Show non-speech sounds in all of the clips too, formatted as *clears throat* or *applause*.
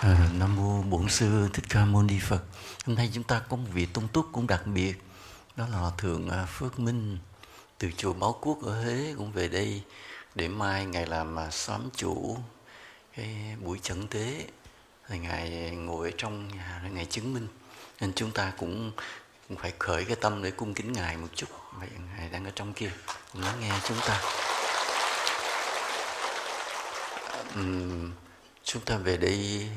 À, Nam mô Bổn sư Thích Ca Mâu Ni Phật. Hôm nay chúng ta có một vị tôn túc cũng đặc biệt, đó là thượng à, Phước Minh từ chùa Báo Quốc ở Huế cũng về đây để mai ngài làm à, xóm chủ cái buổi chẩn tế thì ngài ngồi ở trong nhà ngài chứng minh. Nên chúng ta cũng cũng phải khởi cái tâm để cung kính ngài một chút. Vậy ngài đang ở trong kia cũng lắng nghe chúng ta. Uhm, chúng ta về đây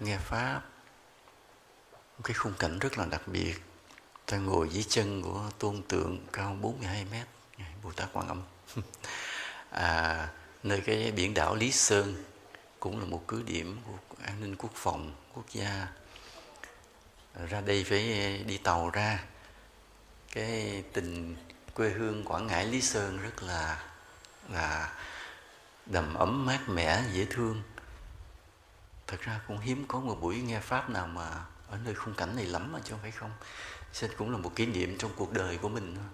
nghe pháp. Một cái khung cảnh rất là đặc biệt. Ta ngồi dưới chân của tôn tượng cao 42 mét. Bồ Tát Quan Âm. *laughs* À, nơi cái biển đảo Lý Sơn cũng là một cứ điểm của an ninh quốc phòng quốc gia. Ra đây phải đi tàu ra. Cái tình quê hương Quảng Ngãi Lý Sơn rất là là đầm ấm mát mẻ dễ thương thật ra cũng hiếm có một buổi nghe pháp nào mà ở nơi khung cảnh này lắm mà chứ không phải không. Xin cũng là một kỷ niệm trong cuộc đời của mình thôi.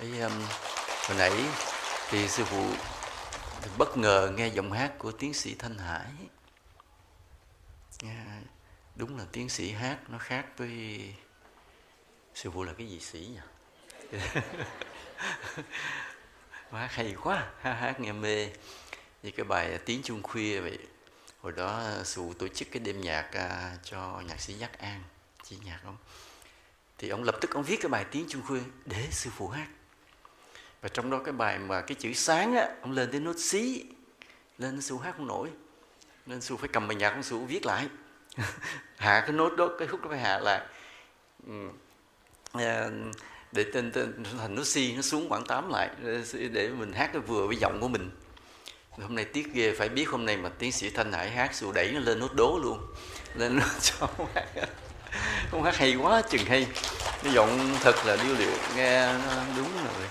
Đấy, um, hồi nãy thì sư phụ bất ngờ nghe giọng hát của tiến sĩ thanh hải. Nghe đúng là tiến sĩ hát nó khác với sư phụ là cái gì sĩ nhỉ? *laughs* Hát hay quá hát nghe mê. Như cái bài tiếng chuông khuya vậy hồi đó ờ, sư tổ chức cái đêm nhạc à, cho nhạc sĩ giác an chỉ nhạc ông, thì ông lập tức ông viết cái bài tiếng trung khuya để sư phụ hát. Và trong đó cái bài mà cái chữ sáng á ông lên tới nốt xí lên sư hát không nổi. Nên sư phải cầm bài nhạc ông sư viết lại. *laughs* Hạ cái nốt đó cái khúc đó phải hạ lại. Ờ, để tên, tên thành nốt si nó xuống khoảng 8 lại để mình hát cái vừa với giọng của mình hôm nay tiếc ghê phải biết hôm nay mà tiến sĩ thanh hải hát dù đẩy nó lên nốt đố luôn. Lên nó *laughs* cho hát. Không hát hay quá chừng hay. Cái giọng thật là điêu luyện nghe nó đúng rồi.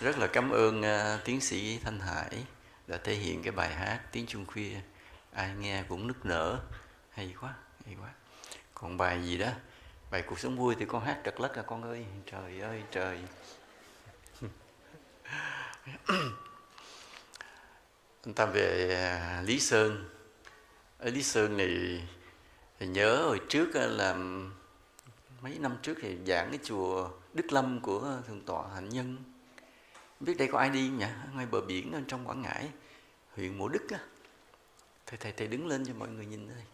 Rất là cảm ơn uh, tiến sĩ thanh hải đã thể hiện cái bài hát tiếng trung khuya. Ai nghe cũng nức nở. Hay quá hay quá. Còn bài gì đó? Bài cuộc sống vui thì con hát trật lất à con ơi. Trời ơi trời. *laughs* chúng ta về à, lý sơn. Ở lý sơn này thì nhớ hồi trước à, là mấy năm trước thì giảng cái chùa đức lâm của thượng tọa hạnh nhân. Biết đây có ai đi không nhỉ? Ngay bờ biển ở trong quảng ngãi huyện mộ đức á. Thầy thầy thầy đứng lên cho mọi người nhìn đây.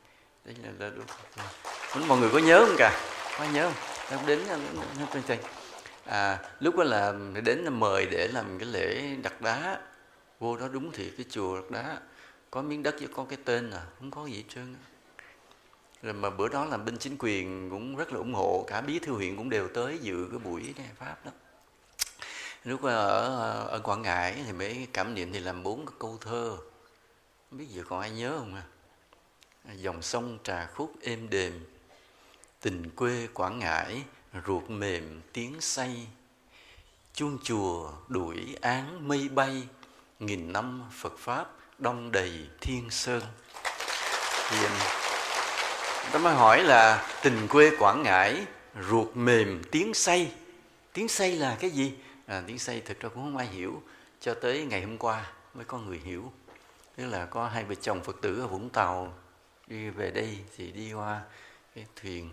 Đây là, là, là mọi người có nhớ không cả? Có nhớ không? À, đến thầy thầy. À, lúc đó là đến là mời để làm cái lễ đặt đá vô đó đúng thì cái chùa đá có miếng đất với có cái tên à không có gì hết trơn rồi mà bữa đó là bên chính quyền cũng rất là ủng hộ, cả bí thư huyện cũng đều tới dự cái buổi này, pháp đó. Lúc ở ở quảng ngãi thì mấy cảm niệm thì làm bốn câu thơ. Không biết giờ còn ai nhớ không à? Dòng sông trà khúc êm đềm, tình quê quảng ngãi ruột mềm tiếng say. Chuông chùa đuổi án mây bay nghìn năm phật pháp đông đầy thiên sơn. Thì um, ta mới hỏi là tình quê quảng ngãi ruột mềm tiếng say. Tiếng say là cái gì? À, tiếng say thực ra cũng không ai hiểu. Cho tới ngày hôm qua mới có người hiểu. Tức là có hai vợ chồng phật tử ở vũng tàu đi về đây thì đi qua cái thuyền.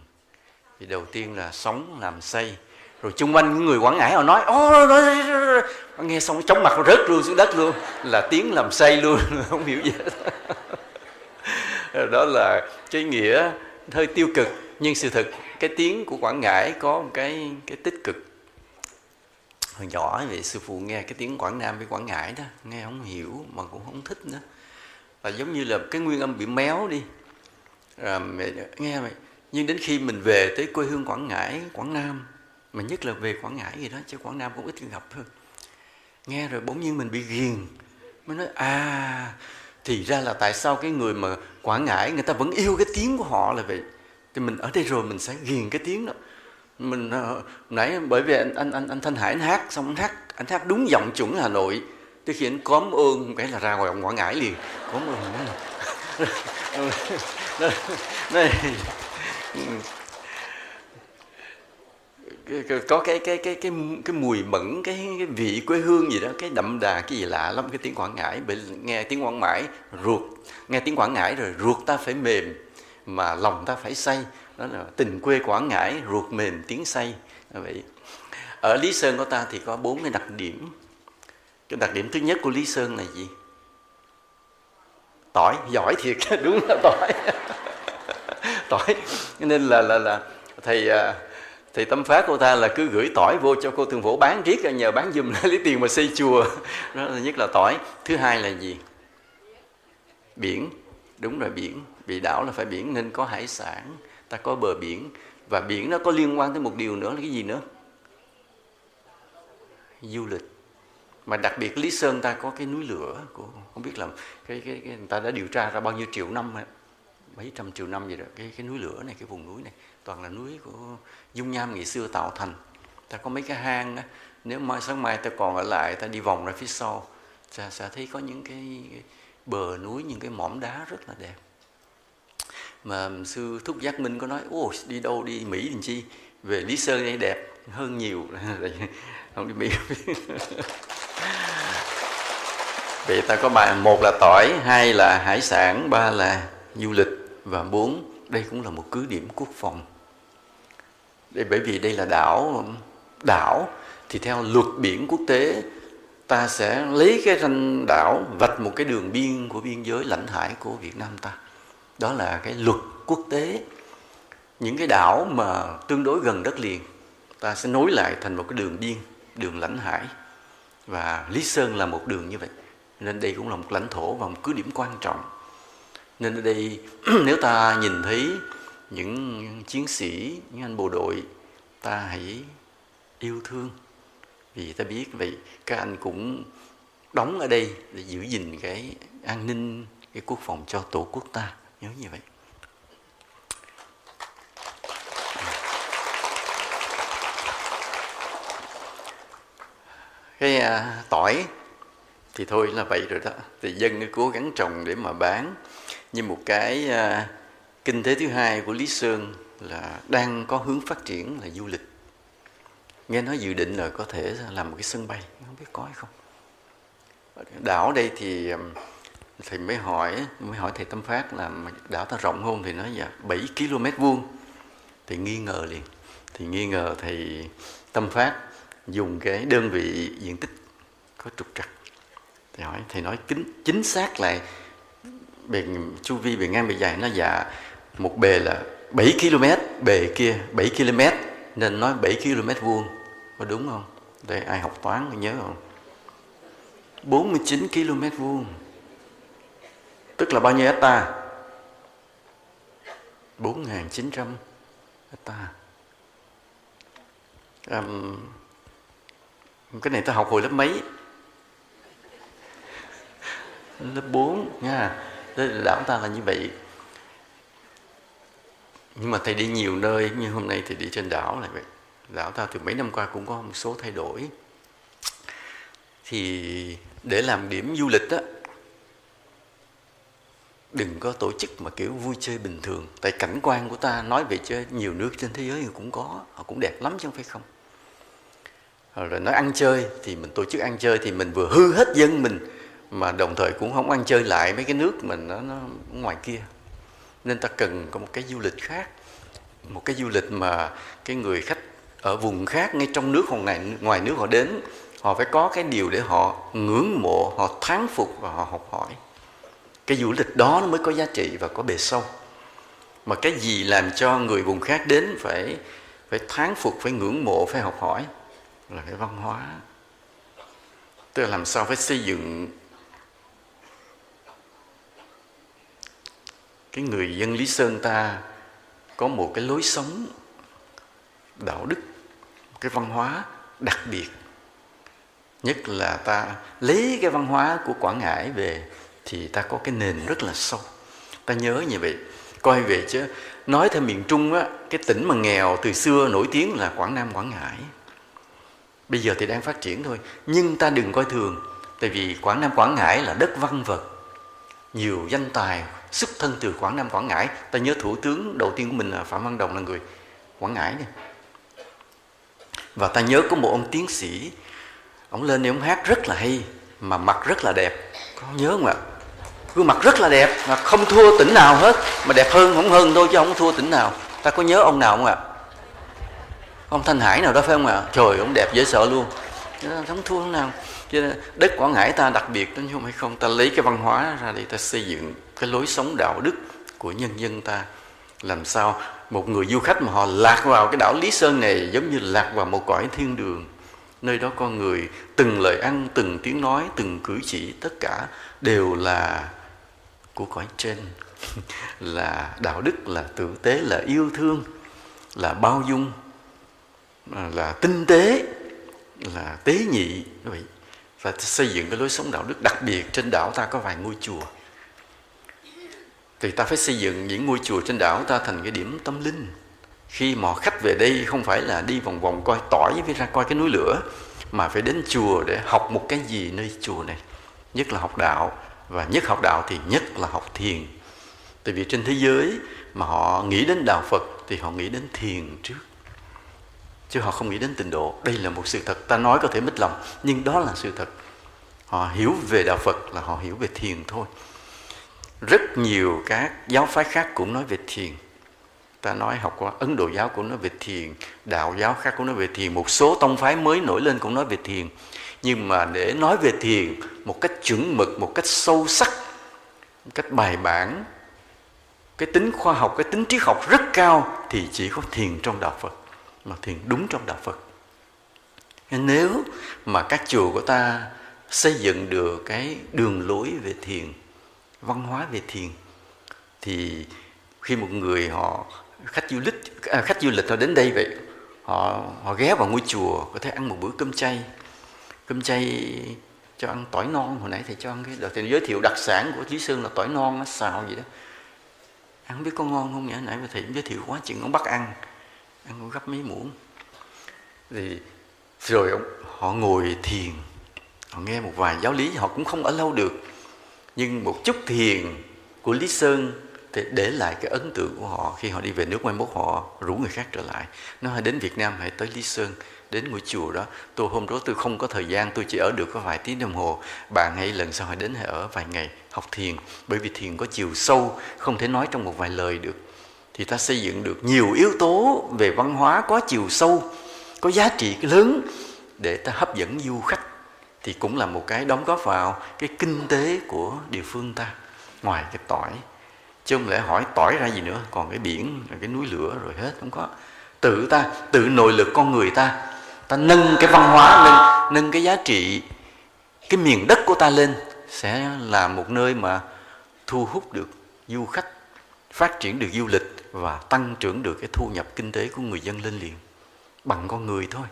Thì đầu tiên là sóng làm say rồi chung quanh những người quảng ngãi họ nói ô nghe xong chóng mặt nó rớt luôn xuống đất luôn. Là tiếng làm say luôn *laughs* không hiểu gì hết. Đó là cái nghĩa hơi tiêu cực nhưng sự thật cái tiếng của quảng ngãi có một cái cái tích cực. Hồi nhỏ vậy sư phụ nghe cái tiếng quảng nam với quảng ngãi đó nghe không hiểu mà cũng không thích nữa. Là giống như là cái nguyên âm bị méo đi. À, nghe vậy nhưng đến khi mình về tới quê hương quảng ngãi quảng nam mà nhất là về quảng ngãi gì đó chứ quảng nam cũng ít gặp hơn. Nghe rồi bỗng nhiên mình bị ghiền. Mới nói à thì ra là tại sao cái người mà quảng ngãi người ta vẫn yêu cái tiếng của họ là vậy? Thì mình ở đây rồi mình sẽ ghiền cái tiếng đó. Mình uh, nãy bởi vì anh anh anh, anh thanh hải anh hát xong anh hát anh hát đúng giọng chuẩn hà nội. Tới khi anh cóm ơn cái là ra ngoài quảng ngãi liền. Cóm ơn *laughs* có cái cái cái cái cái mùi mẫn cái, cái vị quê hương gì đó cái đậm đà cái gì lạ lắm cái tiếng quảng ngãi. Bởi nghe tiếng quảng ngãi ruột nghe tiếng quảng ngãi rồi ruột ta phải mềm mà lòng ta phải say. Đó là tình quê quảng ngãi ruột mềm tiếng say. Vậy. Ở lý sơn của ta thì có bốn cái đặc điểm. Cái đặc điểm thứ nhất của lý sơn là gì? Tỏi giỏi thiệt *laughs* đúng là tỏi. *laughs* Tỏi. Nên là là là thầy à, thì tâm pháp của ta là cứ gửi tỏi vô cho cô thường phổ bán riết nhờ bán dùm *laughs* lấy tiền mà xây chùa. Đó là nhất là tỏi. Thứ hai là gì? Biển. Đúng rồi biển. Vì đảo là phải biển nên có hải sản. Ta có bờ biển. Và biển nó có liên quan tới một điều nữa là cái gì nữa? Du lịch. Mà đặc biệt Lý Sơn ta có cái núi lửa của không biết là cái, cái, cái người ta đã điều tra ra bao nhiêu triệu năm mấy trăm triệu năm vậy rồi cái cái núi lửa này cái vùng núi này toàn là núi của dung nham ngày xưa tạo thành. Ta có mấy cái hang á nếu mai sáng mai ta còn ở lại ta đi vòng ra phía sau ta sẽ thấy có những cái, cái bờ núi những cái mỏm đá rất là đẹp. Mà sư thúc giác minh có nói ô đi đâu đi mỹ làm chi? Về lý sơn đây đẹp hơn nhiều. *laughs* Không đi mỹ. *laughs* Vậy ta có bài một là tỏi hai là hải sản ba là du lịch và bốn đây cũng là một cứ điểm quốc phòng đây bởi vì đây là đảo đảo thì theo luật biển quốc tế, ta sẽ lấy cái ranh đảo, vạch một cái đường biên của biên giới lãnh hải của Việt Nam ta. Đó là cái luật quốc tế. Những cái đảo mà tương đối gần đất liền, ta sẽ nối lại thành một cái đường biên, đường lãnh hải. Và Lý Sơn là một đường như vậy. Nên đây cũng là một lãnh thổ và một cứ điểm quan trọng. Nên ở đây, *clears throat* nếu ta nhìn thấy những chiến sĩ những anh bộ đội ta hãy yêu thương. Vì ta biết vậy các anh cũng đóng ở đây để giữ gìn cái an ninh cái quốc phòng cho tổ quốc ta. Nhớ như vậy. Cái à, tỏi thì thôi là vậy rồi đó. Thì dân cố gắng trồng để mà bán như một cái à, kinh tế thứ hai của lý sơn là đang có hướng phát triển là du lịch. Nghe nói dự định là có thể làm một cái sân bay, không biết có hay không. Đảo đây thì um, thầy mới hỏi mới hỏi thầy tâm phát là đảo ta rộng không thì nói dạ 7 km vuông. Thì nghi ngờ liền. Thì nghi ngờ thầy tâm phát dùng cái đơn vị diện tích có trục trặc. Thì hỏi, thầy nói chính chính xác lại, bề, chu vi bề ngang bề dài, nó dạ một bề là 7 km bề kia 7 km nên nói 7 km vuông. Có đúng không? Đây ai học toán có nhớ không? 49 km vuông. Tức là bao nhiêu hecta? 4.900 hecta. Um, cái này tôi học hồi lớp mấy? Lớp 4 nha. Đảo ta là như vậy nhưng mà thầy đi nhiều nơi như hôm nay thì đi trên đảo này vậy. Đảo ta từ mấy năm qua cũng có một số thay đổi. Thì để làm điểm du lịch á đừng có tổ chức mà kiểu vui chơi bình thường. Tại cảnh quan của ta nói về chơi nhiều nước trên thế giới thì cũng có họ cũng đẹp lắm chứ không phải không. Rồi nói ăn chơi thì mình tổ chức ăn chơi thì mình vừa hư hết dân mình mà đồng thời cũng không ăn chơi lại mấy cái nước mình nó, nó ngoài kia nên ta cần có một cái du lịch khác một cái du lịch mà cái người khách ở vùng khác ngay trong nước hoặc ngoài, ngoài nước họ đến họ phải có cái điều để họ ngưỡng mộ họ thán phục và họ học hỏi. Cái du lịch đó nó mới có giá trị và có bề sâu. Mà cái gì làm cho người vùng khác đến phải phải thán phục phải ngưỡng mộ phải học hỏi là cái văn hóa. Tức là làm sao phải xây dựng cái người dân lý sơn ta có một cái lối sống đạo đức, cái văn hóa đặc biệt. Nhất là ta lấy cái văn hóa của quảng ngãi về thì ta có cái nền rất là sâu. Ta nhớ như vậy. Coi về chứ, nói theo miền trung á, cái tỉnh mà nghèo từ xưa nổi tiếng là quảng nam, quảng ngãi. Bây giờ thì đang phát triển thôi, nhưng ta đừng coi thường, tại vì quảng nam, quảng ngãi là đất văn vật, nhiều danh tài xuất thân từ quảng nam, quảng ngãi. Ta nhớ thủ tướng đầu tiên của mình là phạm văn đồng là người quảng ngãi này và ta nhớ có một ông tiến sĩ, ông lên để ông hát rất là hay, mà mặt rất là đẹp. Có nhớ không ạ? Gương mặt rất là đẹp, mà không thua tỉnh nào hết. Mà đẹp hơn không hơn thôi, chứ không thua tỉnh nào. Ta có nhớ ông nào không ạ? Ông thanh hải nào đó phải không ạ? Trời, ông đẹp dễ sợ luôn không thua nào. Cho nên đất quảng ngãi ta đặc biệt đúng không hay không. Ta lấy cái văn hóa ra để ta xây dựng cái lối sống đạo đức của nhân dân ta. Làm sao một người du khách mà họ lạc vào cái đảo lý sơn này giống như lạc vào một cõi thiên đường. Nơi đó con người từng lời ăn, từng tiếng nói, từng cử chỉ, tất cả đều là của cõi trên. *laughs* Là đạo đức, là tử tế, là yêu thương, là bao dung à, là tinh tế là tế nhị và xây dựng cái lối sống đạo đức, đặc biệt trên đảo ta có vài ngôi chùa. Thì ta phải xây dựng những ngôi chùa trên đảo ta thành cái điểm tâm linh. Khi mà khách về đây không phải là đi vòng vòng coi tỏi với ra coi cái núi lửa, mà phải đến chùa để học một cái gì nơi chùa này. Nhất là học đạo, và nhất học đạo thì nhất là học thiền. Tại vì trên thế giới mà họ nghĩ đến đạo phật thì họ nghĩ đến thiền trước chứ họ không nghĩ đến tịnh độ. Đây là một sự thật. Ta nói có thể mít lòng, nhưng đó là sự thật. Họ hiểu về đạo phật là họ hiểu về thiền thôi. Rất nhiều các giáo phái khác cũng nói về thiền. Ta nói học qua ấn độ giáo cũng nói về thiền, đạo giáo khác cũng nói về thiền, một số tông phái mới nổi lên cũng nói về thiền. Nhưng mà để nói về thiền một cách chuẩn mực, một cách sâu sắc, một cách bài bản, cái tính khoa học, cái tính triết học rất cao, thì chỉ có thiền trong đạo phật mà thiền đúng trong đạo phật. Nếu mà các chùa của ta xây dựng được cái đường lối về thiền văn hóa về thiền thì khi một người họ khách du lịch à, khách du lịch họ đến đây vậy họ họ ghé vào ngôi chùa có thể ăn một bữa cơm chay cơm chay cho ăn tỏi non hồi nãy thầy cho ăn cái đợt thầy giới thiệu đặc sản của Lý Sơn là tỏi non nó xào gì đó. Ăn không biết có ngon không nhỉ? Nãy mà thầy giới thiệu quá chừng ông bắt ăn ăn cũng gấp mấy muỗng. Thì rồi họ ngồi thiền. Họ nghe một vài giáo lý, họ cũng không ở lâu được. Nhưng một chút thiền của lý sơn thì để lại cái ấn tượng của họ khi họ đi về nước mai mốt, họ rủ người khác trở lại. Nó hãy đến việt nam hãy tới lý sơn, đến ngôi chùa đó. Tôi hôm đó tôi không có thời gian, tôi chỉ ở được có vài tiếng đồng hồ. Bạn hãy lần sau hãy đến hãy ở vài ngày học thiền. Bởi vì thiền có chiều sâu, không thể nói trong một vài lời được thì ta xây dựng được nhiều yếu tố về văn hóa có chiều sâu, có giá trị lớn để ta hấp dẫn du khách. Thì cũng là một cái đóng góp vào cái kinh tế của địa phương ta, ngoài cái tỏi. Chứ không lẽ hỏi tỏi ra gì nữa, còn cái biển cái núi lửa, rồi hết, không có. Tự ta, tự nội lực con người ta ta nâng cái văn hóa lên, nâng cái giá trị, cái miền đất của ta lên, sẽ là một nơi mà thu hút được du khách, phát triển được du lịch và tăng trưởng được cái thu nhập kinh tế của người dân lên liền. Bằng con người thôi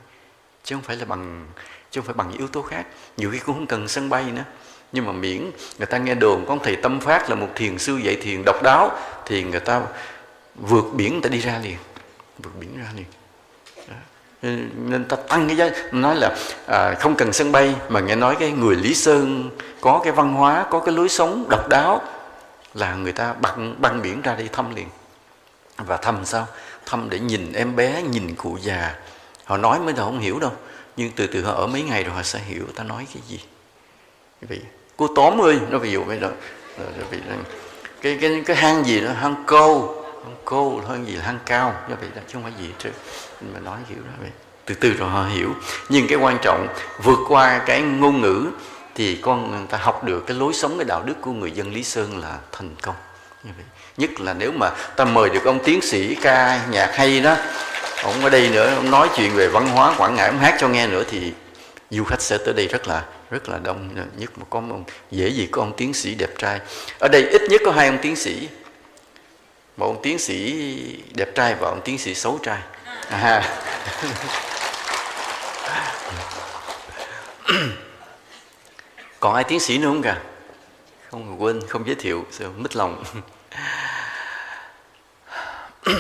chứ không phải là bằng chứ không phải bằng những yếu tố khác. Nhiều khi cũng không cần sân bay nữa. Nhưng mà miễn người ta nghe đồn con thầy tâm phát là một thiền sư dạy thiền độc đáo thì người ta vượt biển người ta đi ra liền. Vượt biển ra liền. Nên ta tăng cái giá nói là à, không cần sân bay mà nghe nói cái người lý sơn có cái văn hóa có cái lối sống độc đáo là người ta băng băng biển ra đi thăm liền và thăm sao? Thăm để nhìn em bé, nhìn cụ già. Họ nói mới đầu không hiểu đâu. Nhưng từ từ họ ở mấy ngày rồi họ sẽ hiểu ta nói cái gì. Vì cô tóm ơi, nó ví dụ bây giờ cái cái cái hang gì đó, hang câu. Hang câu hơn gì là hang cao. Do vậy đó, chứ không phải gì chứ mình mà nói hiểu đó vậy. Từ từ rồi họ hiểu. Nhưng cái quan trọng, vượt qua cái ngôn ngữ thì con người ta học được cái lối sống, cái đạo đức của người dân lý sơn là thành công. Như vậy nhất là nếu mà ta mời được ông tiến sĩ ca nhạc hay đó, ông ở đây nữa, ông nói chuyện về văn hóa quảng ngãi, ông hát cho nghe nữa thì du khách sẽ tới đây rất là rất là đông. Nhất mà có ông, dễ gì có ông tiến sĩ đẹp trai. Ở đây ít nhất có hai ông tiến sĩ, một ông tiến sĩ đẹp trai và ông tiến sĩ xấu trai. À. còn ai tiến sĩ nữa không cả? Không, quên, không giới thiệu, sao mít lòng. *clears throat*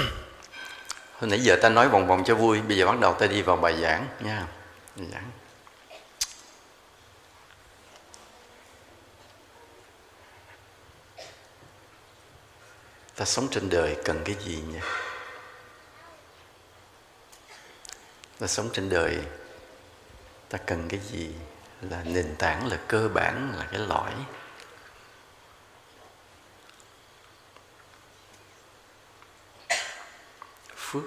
hồi nãy giờ ta nói vòng vòng cho vui, bây giờ bắt đầu ta đi vào bài giảng nha. Bài giảng. Ta sống trên đời cần cái gì nha ta sống trên đời ta cần cái gì? Là nền tảng, là cơ bản, là cái lõi phước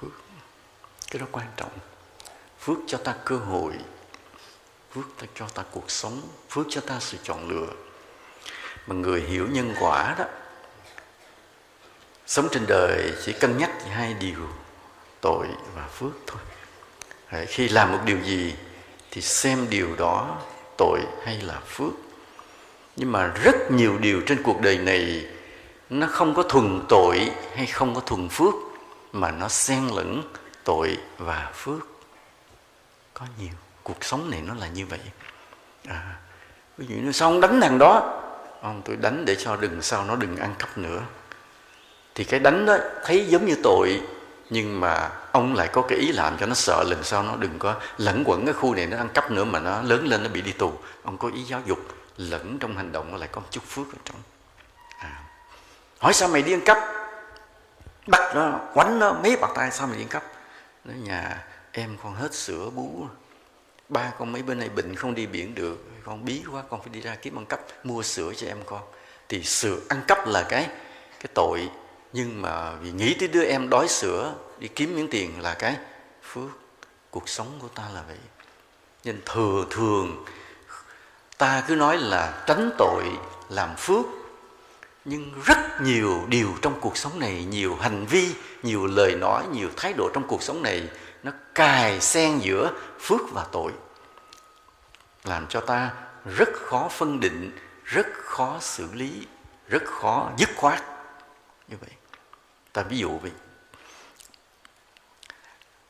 phước cái đó quan trọng. Phước cho ta cơ hội. Phước ta cho ta cuộc sống. Phước cho ta sự chọn lựa. Mà người hiểu nhân quả đó, sống trên đời chỉ cân nhắc hai điều, tội và phước thôi. Khi làm một điều gì thì xem điều đó tội hay là phước. Nhưng mà rất nhiều điều trên cuộc đời này nó không có thuần tội hay không có thuần phước, mà nó xen lẫn tội và phước. Có nhiều. Cuộc sống này nó là như vậy. À, ví dụ như sao ông đánh thằng đó ông tôi đánh để cho đừng sao nó đừng ăn cắp nữa. Thì cái đánh đó thấy giống như tội nhưng mà ông lại có cái ý làm cho nó sợ lần sau nó đừng có lẫn quẩn cái khu này nó ăn cắp nữa mà nó lớn lên nó bị đi tù. Ông có ý giáo dục lẫn trong hành động nó lại có một chút phước ở trong. À. hỏi sao mày đi ăn cắp? Bắt nó quánh nó mấy bạc tay sao mày đi ăn cắp? Nói nhà, em con hết sữa bú à. ba con mấy bên này bệnh không đi biển được, con bí quá, con phải đi ra kiếm ăn cắp, mua sữa cho em con. Thì sữa ăn cắp là cái cái tội. Nhưng mà vì nghĩ tới đứa em đói sữa, đi kiếm miếng tiền là cái phước. Cuộc sống của ta là vậy. Nên thường thường, ta cứ nói là tránh tội, làm phước nhưng rất nhiều điều trong cuộc sống này nhiều hành vi nhiều lời nói nhiều thái độ trong cuộc sống này nó cài xen giữa phước và tội làm cho ta rất khó phân định rất khó xử lý rất khó dứt khoát. Như vậy ta ví dụ vậy.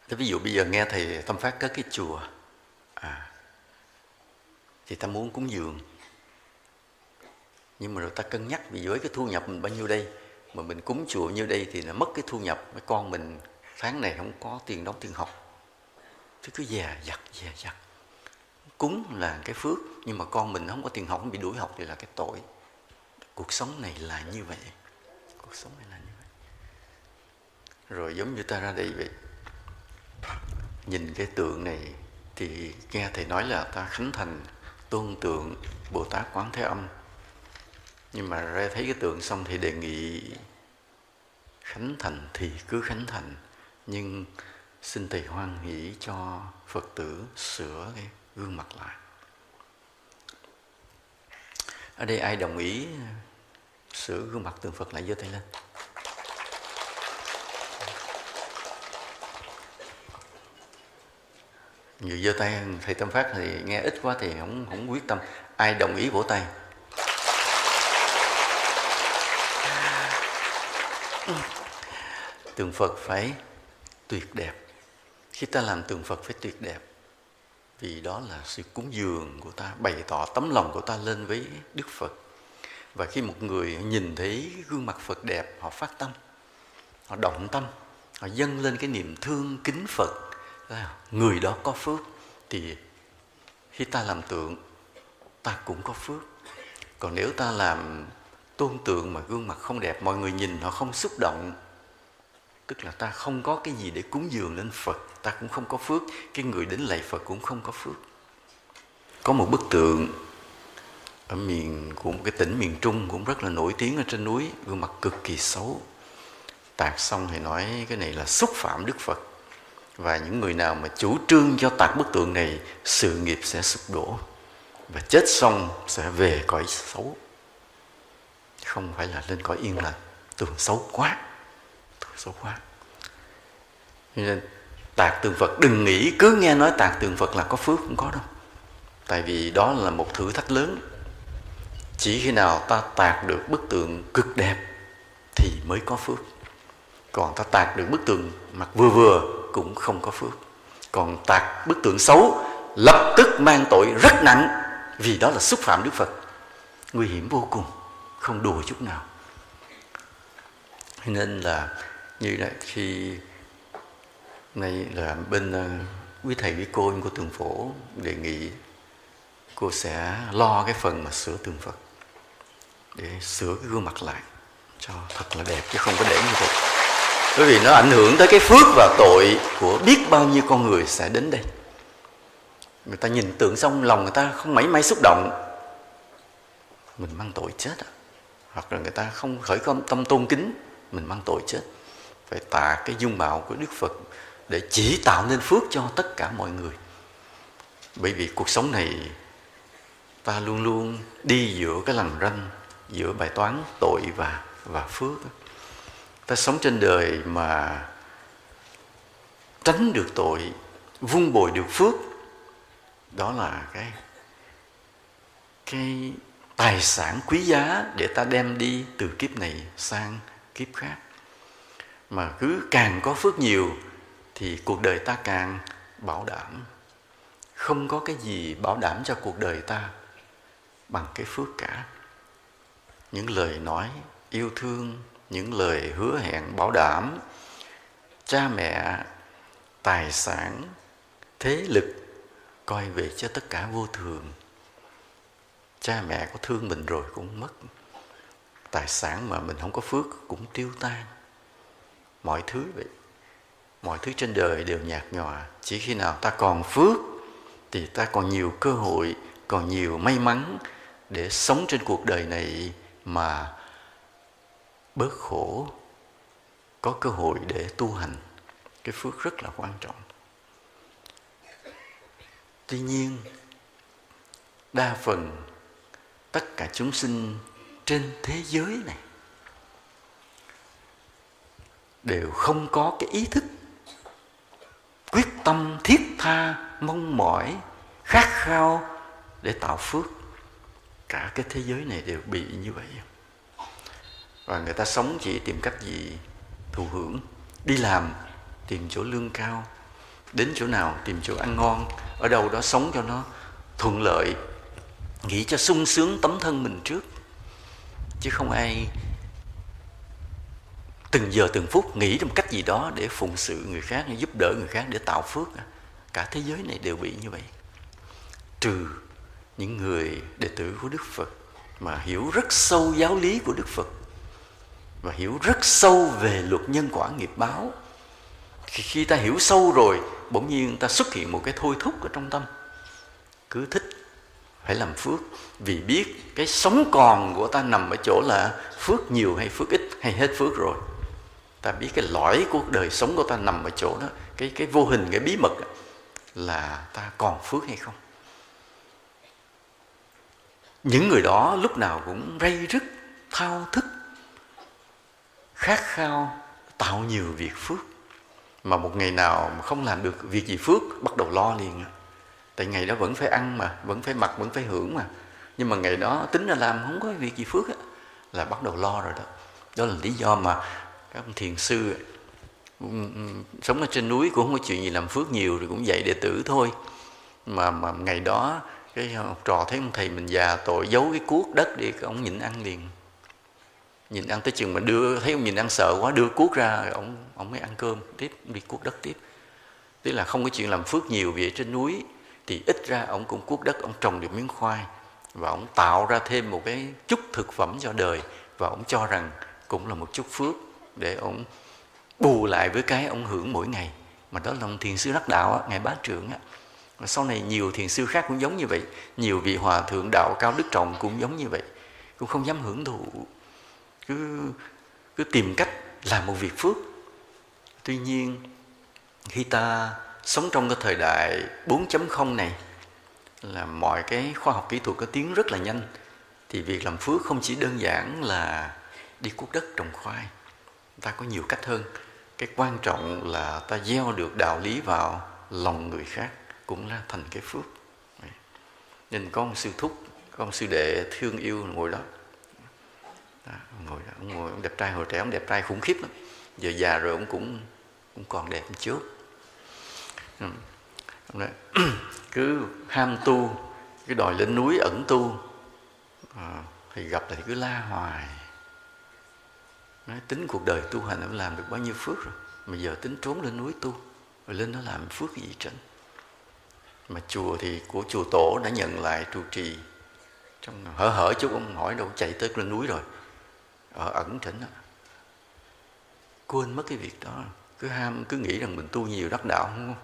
Ta ví dụ bây giờ nghe thầy tâm phát các cái chùa à, thì ta muốn cúng dường nhưng mà rồi ta cân nhắc, vì với cái thu nhập mình bao nhiêu đây, mà mình cúng chùa như đây thì nó mất cái thu nhập mấy con mình tháng này không có tiền đóng tiền học. Thì cứ già dặt già dặt. Cúng là cái phước, nhưng mà con mình không có tiền học, không bị đuổi học thì là cái tội. Cuộc sống này là như vậy. Cuộc sống này là như vậy. Rồi giống như ta ra đây vậy. Nhìn cái tượng này thì nghe thầy nói là ta khánh thành tôn tượng bồ tát quán thế âm nhưng mà ra thấy cái tượng xong thì đề nghị khánh thành thì cứ khánh thành. Nhưng xin thầy hoan hỷ cho phật tử sửa cái gương mặt lại. Ở đây ai đồng ý sửa gương mặt tượng phật lại giơ tay lên? Người giơ tay, thầy tâm phát thì nghe ít quá thì không không quyết tâm. Ai đồng ý vỗ tay? Tượng phật phải tuyệt đẹp. Khi ta làm tượng phật phải tuyệt đẹp. Vì đó là sự cúng dường của ta, bày tỏ tấm lòng của ta lên với đức phật. Và khi một người nhìn thấy gương mặt phật đẹp, họ phát tâm, họ động tâm, họ dâng lên cái niềm thương kính phật. Người đó có phước thì khi ta làm tượng, ta cũng có phước. Còn nếu ta làm tôn tượng mà gương mặt không đẹp, mọi người nhìn họ không xúc động tức là ta không có cái gì để cúng dường lên phật, ta cũng không có phước. Cái người đến lạy phật cũng không có phước. Có một bức tượng ở miền, của một cái tỉnh miền trung cũng rất là nổi tiếng ở trên núi, gương mặt cực kỳ xấu. Tạc xong thì nói cái này là xúc phạm đức phật. Và những người nào mà chủ trương cho tạc bức tượng này, sự nghiệp sẽ sụp đổ. Và chết xong sẽ về cõi xấu. Không phải là lên cõi yên lành. Tượng xấu quá số xấu quá nên tạc tượng phật, đừng nghĩ cứ nghe nói tạc tượng phật là có phước, không có đâu. Tại vì đó là một thử thách lớn. Chỉ khi nào ta tạc được bức tượng cực đẹp thì mới có phước. Còn ta tạc được bức tượng mặt vừa vừa cũng không có phước. Còn tạc bức tượng xấu lập tức mang tội rất nặng, vì đó là xúc phạm đức phật. Nguy hiểm vô cùng, không đùa chút nào. Nên là như là khi nay là bên ờ, quý thầy, quý cô của tường phổ đề nghị cô sẽ lo cái phần mà sửa tường phật để sửa cái gương mặt lại cho thật là đẹp chứ không có để như vậy. Bởi vì nó ảnh hưởng tới cái phước và tội của biết bao nhiêu con người sẽ đến đây. Người ta nhìn tượng xong lòng người ta không mấy may xúc động. Mình mang tội chết à. hoặc là người ta không khởi tâm tôn kính, mình mang tội chết phải tạ cái dung mạo của đức phật để chỉ tạo nên phước cho tất cả mọi người. Bởi vì cuộc sống này ta luôn luôn đi giữa cái lằn ranh, giữa bài toán tội và và phước ta sống trên đời mà tránh được tội vun bồi được phước, đó là cái cái tài sản quý giá để ta đem đi từ kiếp này sang kiếp khác mà cứ càng có phước nhiều, thì cuộc đời ta càng bảo đảm. Không có cái gì bảo đảm cho cuộc đời ta bằng cái phước cả. Những lời nói yêu thương, những lời hứa hẹn bảo đảm, cha mẹ, tài sản, thế lực coi về cho tất cả vô thường. Cha mẹ có thương mình rồi cũng mất. Tài sản mà mình không có phước cũng tiêu tan mọi thứ vậy. Mọi thứ trên đời đều nhạt nhòa. Chỉ khi nào ta còn phước, thì ta còn nhiều cơ hội, còn nhiều may mắn để sống trên cuộc đời này mà bớt khổ, có cơ hội để tu hành. Cái phước rất là quan trọng. Tuy nhiên, đa phần tất cả chúng sinh trên thế giới này đều không có cái ý thức. Quyết tâm thiết tha, mong mỏi, khát khao để tạo phước. Cả cái thế giới này đều bị như vậy. Và người ta sống chỉ tìm cách gì? Thụ hưởng. Đi làm, tìm chỗ lương cao. Đến chỗ nào, tìm chỗ ăn ngon. Ở đâu đó sống cho nó thuận lợi. Nghĩ cho sung sướng tấm thân mình trước. Chứ không ai từng giờ từng phút nghĩ một cách gì đó để phụng sự người khác giúp đỡ người khác để tạo phước cả thế giới này đều bị như vậy. Trừ những người đệ tử của đức phật mà hiểu rất sâu giáo lý của đức phật và hiểu rất sâu về luật nhân quả nghiệp báo khi, khi ta hiểu sâu rồi bỗng nhiên ta xuất hiện một cái thôi thúc ở trong tâm. Cứ thích phải làm phước vì biết cái sống còn của ta nằm ở chỗ là phước nhiều hay phước ít hay hết phước rồi ta biết cái lõi của đời sống của ta nằm ở chỗ đó. Cái cái vô hình cái bí mật là ta còn phước hay không? Những người đó lúc nào cũng rây rứt thao thức khát khao tạo nhiều việc phước. Mà một ngày nào mà không làm được việc gì phước bắt đầu lo liền tại ngày đó vẫn phải ăn mà vẫn phải mặc vẫn phải hưởng mà. Nhưng mà ngày đó tính ra làm không có việc gì phước á, là bắt đầu lo rồi đó. Đó là lý do mà các ông thiền sư ừ, sống ở trên núi cũng không có chuyện gì làm phước nhiều rồi cũng dạy đệ tử thôi. Mà mà ngày đó, cái ờ, học trò thấy ông thầy mình già tội giấu cái cuốc đất đi ông nhịn ăn liền. Nhìn ăn tới chừng mà đưa, thấy ông nhìn ăn sợ quá, đưa cuốc ra, rồi ông ông mới ăn cơm tiếp, đi cuốc đất tiếp. Tức là không có chuyện làm phước nhiều vì ở trên núi thì ít ra ông cũng cuốc đất, ông trồng được miếng khoai và ông tạo ra thêm một cái chút thực phẩm cho đời và ông cho rằng cũng là một chút phước để ông bù lại với cái ông hưởng mỗi ngày. Mà đó là ông thiền sư đắc đạo á, ngài bá trưởng á. Và sau này nhiều thiền sư khác cũng giống như vậy. Nhiều vị hòa thượng đạo cao đức trọng cũng giống như vậy. Cũng không dám hưởng thụ. Cứ cứ tìm cách làm một việc phước. Tuy nhiên khi ta sống trong cái thời đại 4.0 này là mọi cái khoa học kỹ thuật có tiến rất là nhanh thì việc làm phước không chỉ đơn giản là đi cuốc đất trồng khoai ta có nhiều cách hơn. Cái quan trọng là ta gieo được đạo lý vào lòng người khác cũng là thành cái phước. Nên có một sư thúc có một sư đệ thương yêu ngồi đó. Đó, ông ngồi đó, ông ngồi ông đẹp trai hồi trẻ ông đẹp trai khủng khiếp lắm. Giờ già rồi ông cũng cũng còn đẹp một chút. Ừ. ông nói, *clears throat* cứ ham tu cứ đòi lên núi ẩn tu à, thì gặp lại thì cứ la hoài. Đấy, tính cuộc đời tu hành ông làm được bao nhiêu phước rồi? Mà giờ tính trốn lên núi tu rồi lên nó làm phước gì trơn mà chùa thì của chùa tổ đã nhận lại trụ trì. Trong hở hở chút ông hỏi đâu chạy tới lên núi rồi. Ở ẩn thỉnh quên mất cái việc đó. Cứ ham cứ nghĩ rằng mình tu nhiều đắc đạo không?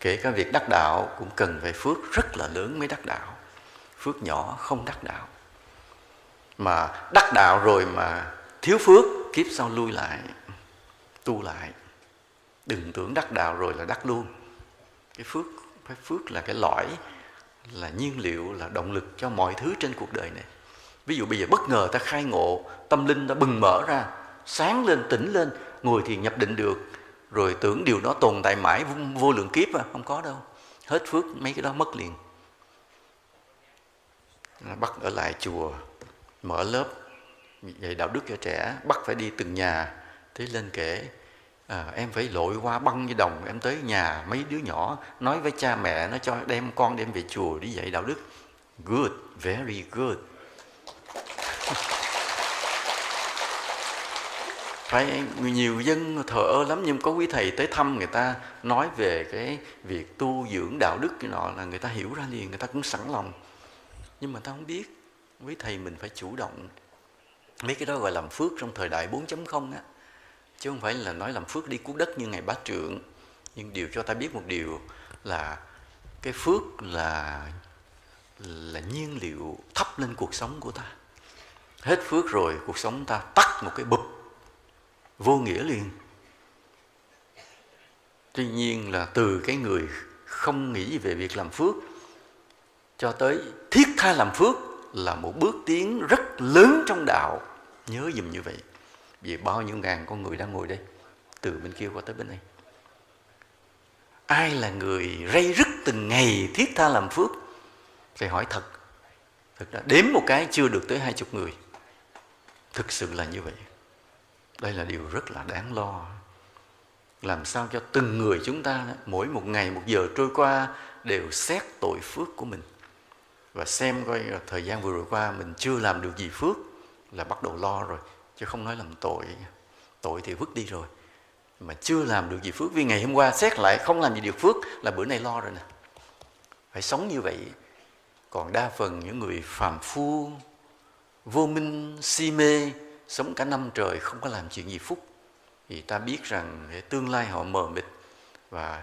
Kể cả việc đắc đạo cũng cần phải phước rất là lớn mới đắc đạo. Phước nhỏ không đắc đạo. Mà đắc đạo rồi mà thiếu phước kiếp sau lui lại, tu lại. Đừng tưởng đắc đạo rồi là đắc luôn. Cái phước cái phước là cái lõi, là nhiên liệu, là động lực cho mọi thứ trên cuộc đời này. Ví dụ bây giờ bất ngờ ta khai ngộ, tâm linh ta bừng mở ra, sáng lên, tỉnh lên, ngồi thì nhập định được. Rồi tưởng điều đó tồn tại mãi vô lượng kiếp à không có đâu. Hết phước, mấy cái đó mất liền. Bắt ở lại chùa, mở lớp dạy đạo đức cho trẻ bắt phải đi từng nhà thế lên kể à, em phải lội qua băng với đồng em tới nhà mấy đứa nhỏ nói với cha mẹ nó cho đem con đem về chùa đi. Dạy đạo đức. Good very good. *laughs* Phải nhiều dân thờ ơ lắm nhưng có quý thầy tới thăm người ta nói về cái việc tu dưỡng đạo đức cái nọ là người ta hiểu ra liền người ta cũng sẵn lòng. Nhưng mà ta không biết quý thầy mình phải chủ động mấy cái đó gọi làm phước trong thời đại 4.0 á. Chứ không phải là nói làm phước đi cuốc đất như ngày bá trượng. Nhưng điều cho ta biết một điều là cái phước là là nhiên liệu thắp lên cuộc sống của ta. Hết phước rồi, cuộc sống ta tắt một cái bụp, vô nghĩa liền. Tuy nhiên là từ cái người không nghĩ về việc làm phước cho tới thiết tha làm phước là một bước tiến rất lớn trong đạo. Nhớ dùm như vậy. Vì bao nhiêu ngàn con người đang ngồi đây, từ bên kia qua tới bên đây. Ai là người rây rứt từng ngày thiết tha làm phước? Phải hỏi thật. Thực ra, đếm một cái chưa được tới hai chục người. Thực sự là như vậy. Đây là điều rất là đáng lo. Làm sao cho từng người chúng ta mỗi một ngày, một giờ trôi qua đều xét tội phước của mình? Và xem coi thời gian vừa rồi qua mình chưa làm được gì phước là bắt đầu lo rồi, chứ không nói làm tội. Tội thì vứt đi rồi. Mà chưa làm được gì phước, vì ngày hôm qua xét lại không làm gì được phước là bữa nay lo rồi nè. Phải sống như vậy. Còn đa phần những người phàm phu, vô minh, si mê, sống cả năm trời không có làm chuyện gì phúc, thì ta biết rằng tương lai họ mờ mịt và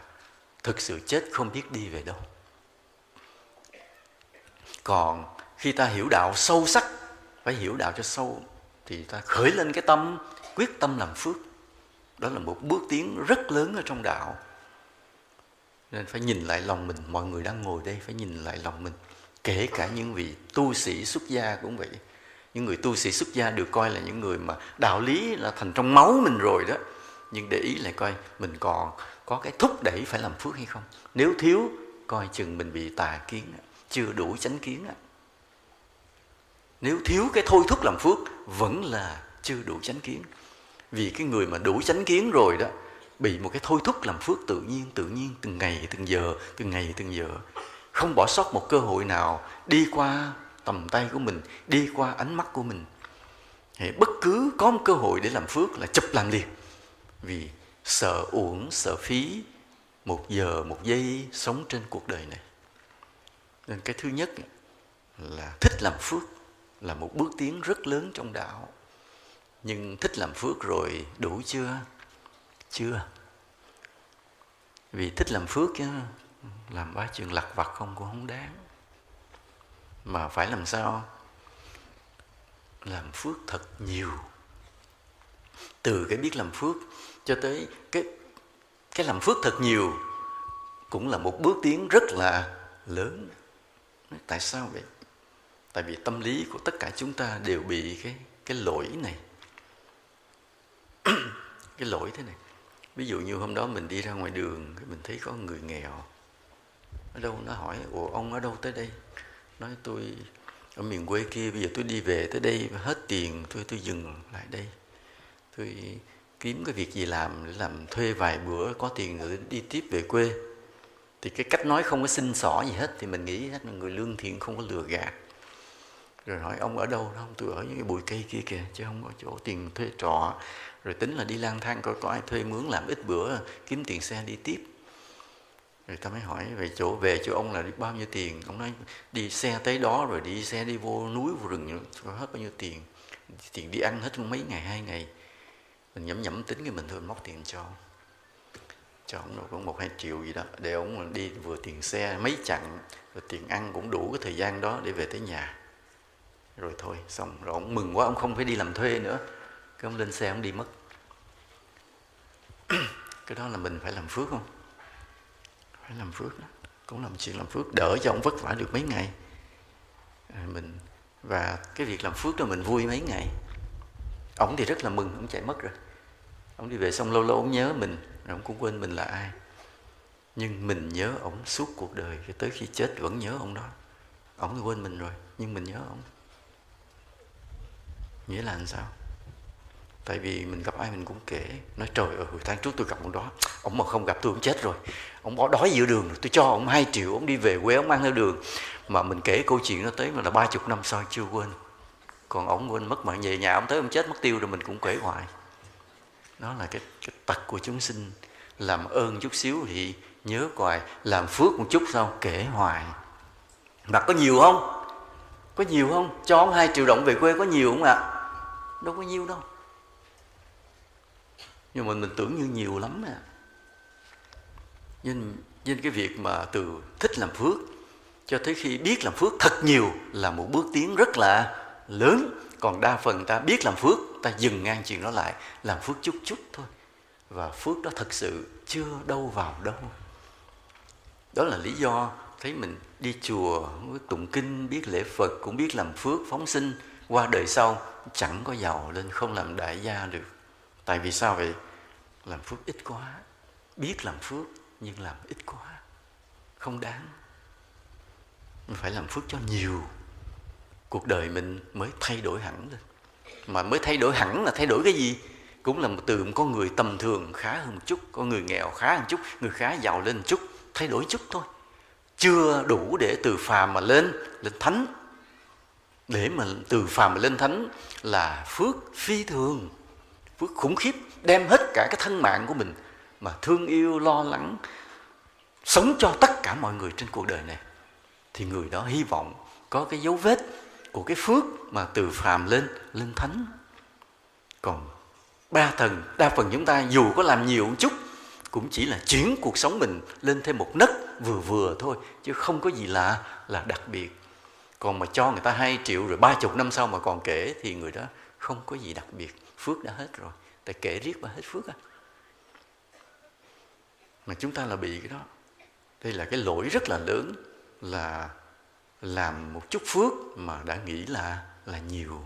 thực sự chết không biết đi về đâu còn khi ta hiểu đạo sâu sắc, phải hiểu đạo cho sâu, thì ta khởi lên cái tâm, quyết tâm làm phước. Đó là một bước tiến rất lớn ở trong đạo. Nên phải nhìn lại lòng mình, mọi người đang ngồi đây phải nhìn lại lòng mình. Kể cả những vị tu sĩ xuất gia cũng vậy. Những người tu sĩ xuất gia được coi là những người mà đạo lý là thành trong máu mình rồi đó. Nhưng để ý lại coi mình còn có cái thúc đẩy phải làm phước hay không. Nếu thiếu, coi chừng mình bị tà kiến chưa đủ chánh kiến nếu thiếu cái thôi thúc làm phước, vẫn là chưa đủ chánh kiến. Vì cái người mà đủ chánh kiến rồi đó, bị một cái thôi thúc làm phước tự nhiên tự nhiên, từng ngày, từng giờ, từng ngày, từng giờ. Không bỏ sót một cơ hội nào đi qua tầm tay của mình, đi qua ánh mắt của mình. Thì bất cứ có một cơ hội để làm phước là chụp làm liền. Vì sợ uổng, sợ phí, một giờ, một giây sống trên cuộc đời này nên cái thứ nhất là thích làm phước là một bước tiến rất lớn trong đạo. Nhưng thích làm phước rồi đủ chưa? Chưa. Vì thích làm phước chứ làm ba chuyện lặt vặt không cũng không đáng. Mà phải làm sao? Làm phước thật nhiều. Từ cái biết làm phước cho tới cái cái làm phước thật nhiều cũng là một bước tiến rất là lớn tại sao vậy? Tại vì tâm lý của tất cả chúng ta đều bị cái cái lỗi này. *clears throat* Cái lỗi thế này. Ví dụ như hôm đó mình đi ra ngoài đường mình thấy có người nghèo. Ở đâu nó hỏi, ủa, ông ở đâu tới đây? Nói, tôi ở miền quê kia, bây giờ tôi đi về tới đây, hết tiền, tôi tôi dừng lại đây. Tôi kiếm cái việc gì làm để làm thuê vài bữa, có tiền rồi đi tiếp về quê thì cái cách nói không có xin xỏ gì hết thì mình nghĩ hết là người lương thiện không có lừa gạt. Rồi hỏi, ông ở đâu không, tôi ở những cái bụi cây kia kìa, chứ không có chỗ tiền thuê trọ. Rồi tính là đi lang thang coi có ai thuê mướn làm ít bữa, kiếm tiền xe đi tiếp. Rồi ta mới hỏi, về chỗ về chỗ ông là đi bao nhiêu tiền? Ông nói, đi xe tới đó rồi đi xe đi vô núi, vô rừng, có hết bao nhiêu tiền? Tiền đi ăn hết mấy ngày, hai ngày. Mình nhẩm nhẩm tính cái mình thôi, móc tiền cho cho ông đâu cũng một hai triệu gì đó để ông đi vừa tiền xe mấy chặng rồi tiền ăn cũng đủ cái thời gian đó để về tới nhà. Rồi thôi xong rồi ông mừng quá ông không phải đi làm thuê nữa. Cái ông lên xe ông đi mất. *clears throat* Cái đó là mình phải làm phước không? Phải làm phước đó. Cũng làm chuyện làm phước đỡ cho ông vất vả được mấy ngày. À, mình và cái việc làm phước đó mình vui mấy ngày. Ông thì rất là mừng ông chạy mất rồi. Ông đi về xong lâu lâu ông nhớ mình rồi ông cũng quên mình là ai. Nhưng mình nhớ ông suốt cuộc đời, cho tới khi chết vẫn nhớ ông đó. Ông thì quên mình rồi, nhưng mình nhớ ông. Nghĩa là làm sao? Tại vì mình gặp ai mình cũng kể, nói trời ơi, hồi tháng trước tôi gặp ông đó, ông mà không gặp tôi cũng chết rồi. Ông bỏ đói giữa đường rồi tôi cho ông hai triệu, ông đi về quê, ông ăn theo đường. Mà mình kể câu chuyện nó tới mà là ba chục năm sau, chưa quên. Còn ông quên mất mà về nhà ông tới ông chết, mất tiêu rồi mình cũng kể hoài đó là cái, cái tật của chúng sinh. Làm ơn chút xíu thì nhớ hoài làm phước một chút sau kể hoài. Mà có nhiều không? Có nhiều không? Cho ông hai triệu đồng về quê có nhiều không ạ? À? đâu có nhiều đâu. Nhưng mà mình tưởng như nhiều lắm à nên, nên cái việc mà từ thích làm phước cho tới khi biết làm phước thật nhiều là một bước tiến rất là lớn còn đa phần ta biết làm phước, ta dừng ngang chuyện đó lại, làm phước chút chút thôi. Và phước đó thật sự chưa đâu vào đâu. Đó là lý do thấy mình đi chùa tụng kinh, biết lễ phật, cũng biết làm phước, phóng sinh. Qua đời sau, chẳng có giàu lên, không làm đại gia được. Tại vì sao vậy? Làm phước ít quá. Biết làm phước, nhưng làm ít quá. Không đáng. Mình phải làm phước cho nhiều cuộc đời mình mới thay đổi hẳn lên mà mới thay đổi hẳn là thay đổi cái gì? Cũng là một từ một con người tầm thường khá hơn một chút, con người nghèo khá hơn chút, người khá giàu lên một chút, thay đổi chút thôi. Chưa đủ để từ phàm mà lên lên thánh. Để mà từ phàm mà lên thánh là phước phi thường, phước khủng khiếp, đem hết cả cái thân mạng của mình mà thương yêu, lo lắng, sống cho tất cả mọi người trên cuộc đời này. Thì người đó hy vọng có cái dấu vết của cái phước mà từ phàm lên lên thánh. Còn ba thần, đa phần chúng ta dù có làm nhiều một chút, cũng chỉ là chuyển cuộc sống mình lên thêm một nấc vừa vừa thôi, chứ không có gì lạ là đặc biệt. Còn mà cho người ta hai triệu rồi ba chục năm sau mà còn kể, thì người đó không có gì đặc biệt. Phước đã hết rồi tại kể riết mà hết phước á. Mà chúng ta là bị cái đó. Đây là cái lỗi rất là lớn là làm một chút phước mà đã nghĩ là là nhiều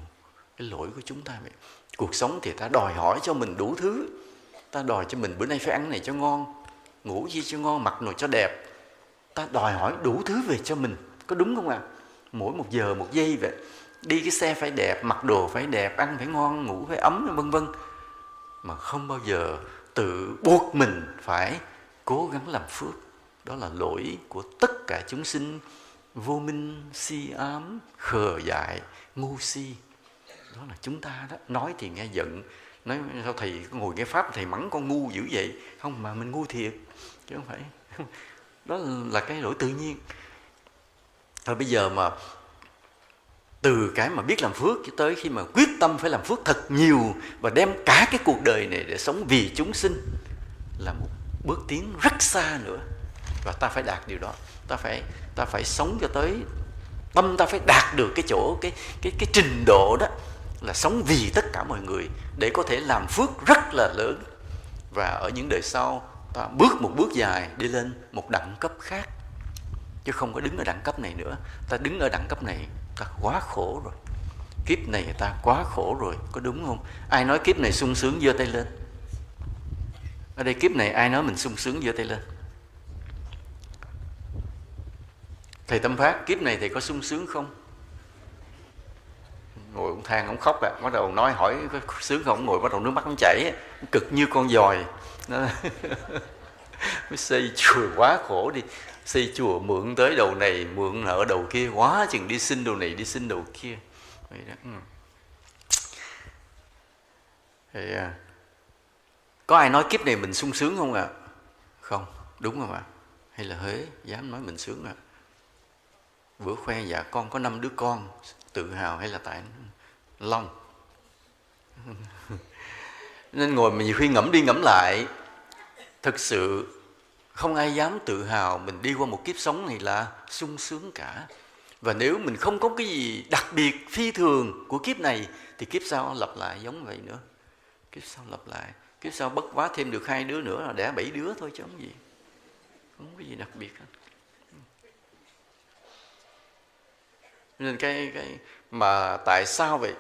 cái lỗi của chúng ta vậy. Cuộc sống thì ta đòi hỏi cho mình đủ thứ. Ta đòi cho mình bữa nay phải ăn này cho ngon, ngủ gì cho ngon, mặc nồi cho đẹp. Ta đòi hỏi đủ thứ về cho mình, có đúng không ạ? À? mỗi một giờ, một giây vậy. Đi cái xe phải đẹp, mặc đồ phải đẹp, ăn phải ngon, ngủ phải ấm, vân vân. Mà không bao giờ tự buộc mình phải cố gắng làm phước. Đó là lỗi của tất cả chúng sinh vô minh si ám, khờ dại, ngu si. Đó là chúng ta đó. Nói thì nghe giận. Nói, sao thầy ngồi nghe pháp, thầy mắng con ngu dữ vậy? Không, mà mình ngu thiệt. Chứ không phải. Đó là cái lỗi tự nhiên. Thôi bây giờ mà từ cái mà biết làm phước cho tới khi mà quyết tâm phải làm phước thật nhiều và đem cả cái cuộc đời này để sống vì chúng sinh là một bước tiến rất xa nữa. Và ta phải đạt điều đó ta phải ta phải sống cho tới tâm, ta phải đạt được cái chỗ, cái cái cái trình độ đó là sống vì tất cả mọi người để có thể làm phước rất là lớn. Và ở những đời sau, ta bước một bước dài đi lên một đẳng cấp khác. Chứ không có đứng ở đẳng cấp này nữa. Ta đứng ở đẳng cấp này, ta quá khổ rồi. Kiếp này ta quá khổ rồi, có đúng không? Ai nói kiếp này sung sướng giơ tay lên? Ở đây kiếp này ai nói mình sung sướng giơ tay lên? Thầy tâm phát kiếp này thầy có sung sướng không ngồi cũng than cũng khóc à. bắt đầu nói hỏi có sướng không ngồi bắt đầu nước mắt cũng chảy cực như con dòi *laughs* mới xây chùa quá khổ đi xây chùa mượn tới đầu này mượn nợ đầu kia quá chừng đi xin đầu này đi xin đầu kia vậy đó ừ. thì à, có ai nói kiếp này mình sung sướng không ạ à? không đúng không ạ à? hay là huế dám nói mình sướng ạ à? Bữa khoe dạ con có năm đứa con, tự hào hay là tại long? *laughs* Nên ngồi mình khi ngẫm đi ngẫm lại, thực sự không ai dám tự hào mình đi qua một kiếp sống này là sung sướng cả. Và nếu mình không có cái gì đặc biệt phi thường của kiếp này, thì kiếp sau lặp lại giống vậy nữa. Kiếp sau lặp lại, kiếp sau bất quá thêm được hai đứa nữa là đẻ bảy đứa thôi chứ không gì. Không có gì đặc biệt hết. Nên cái cái mà tại sao vậy?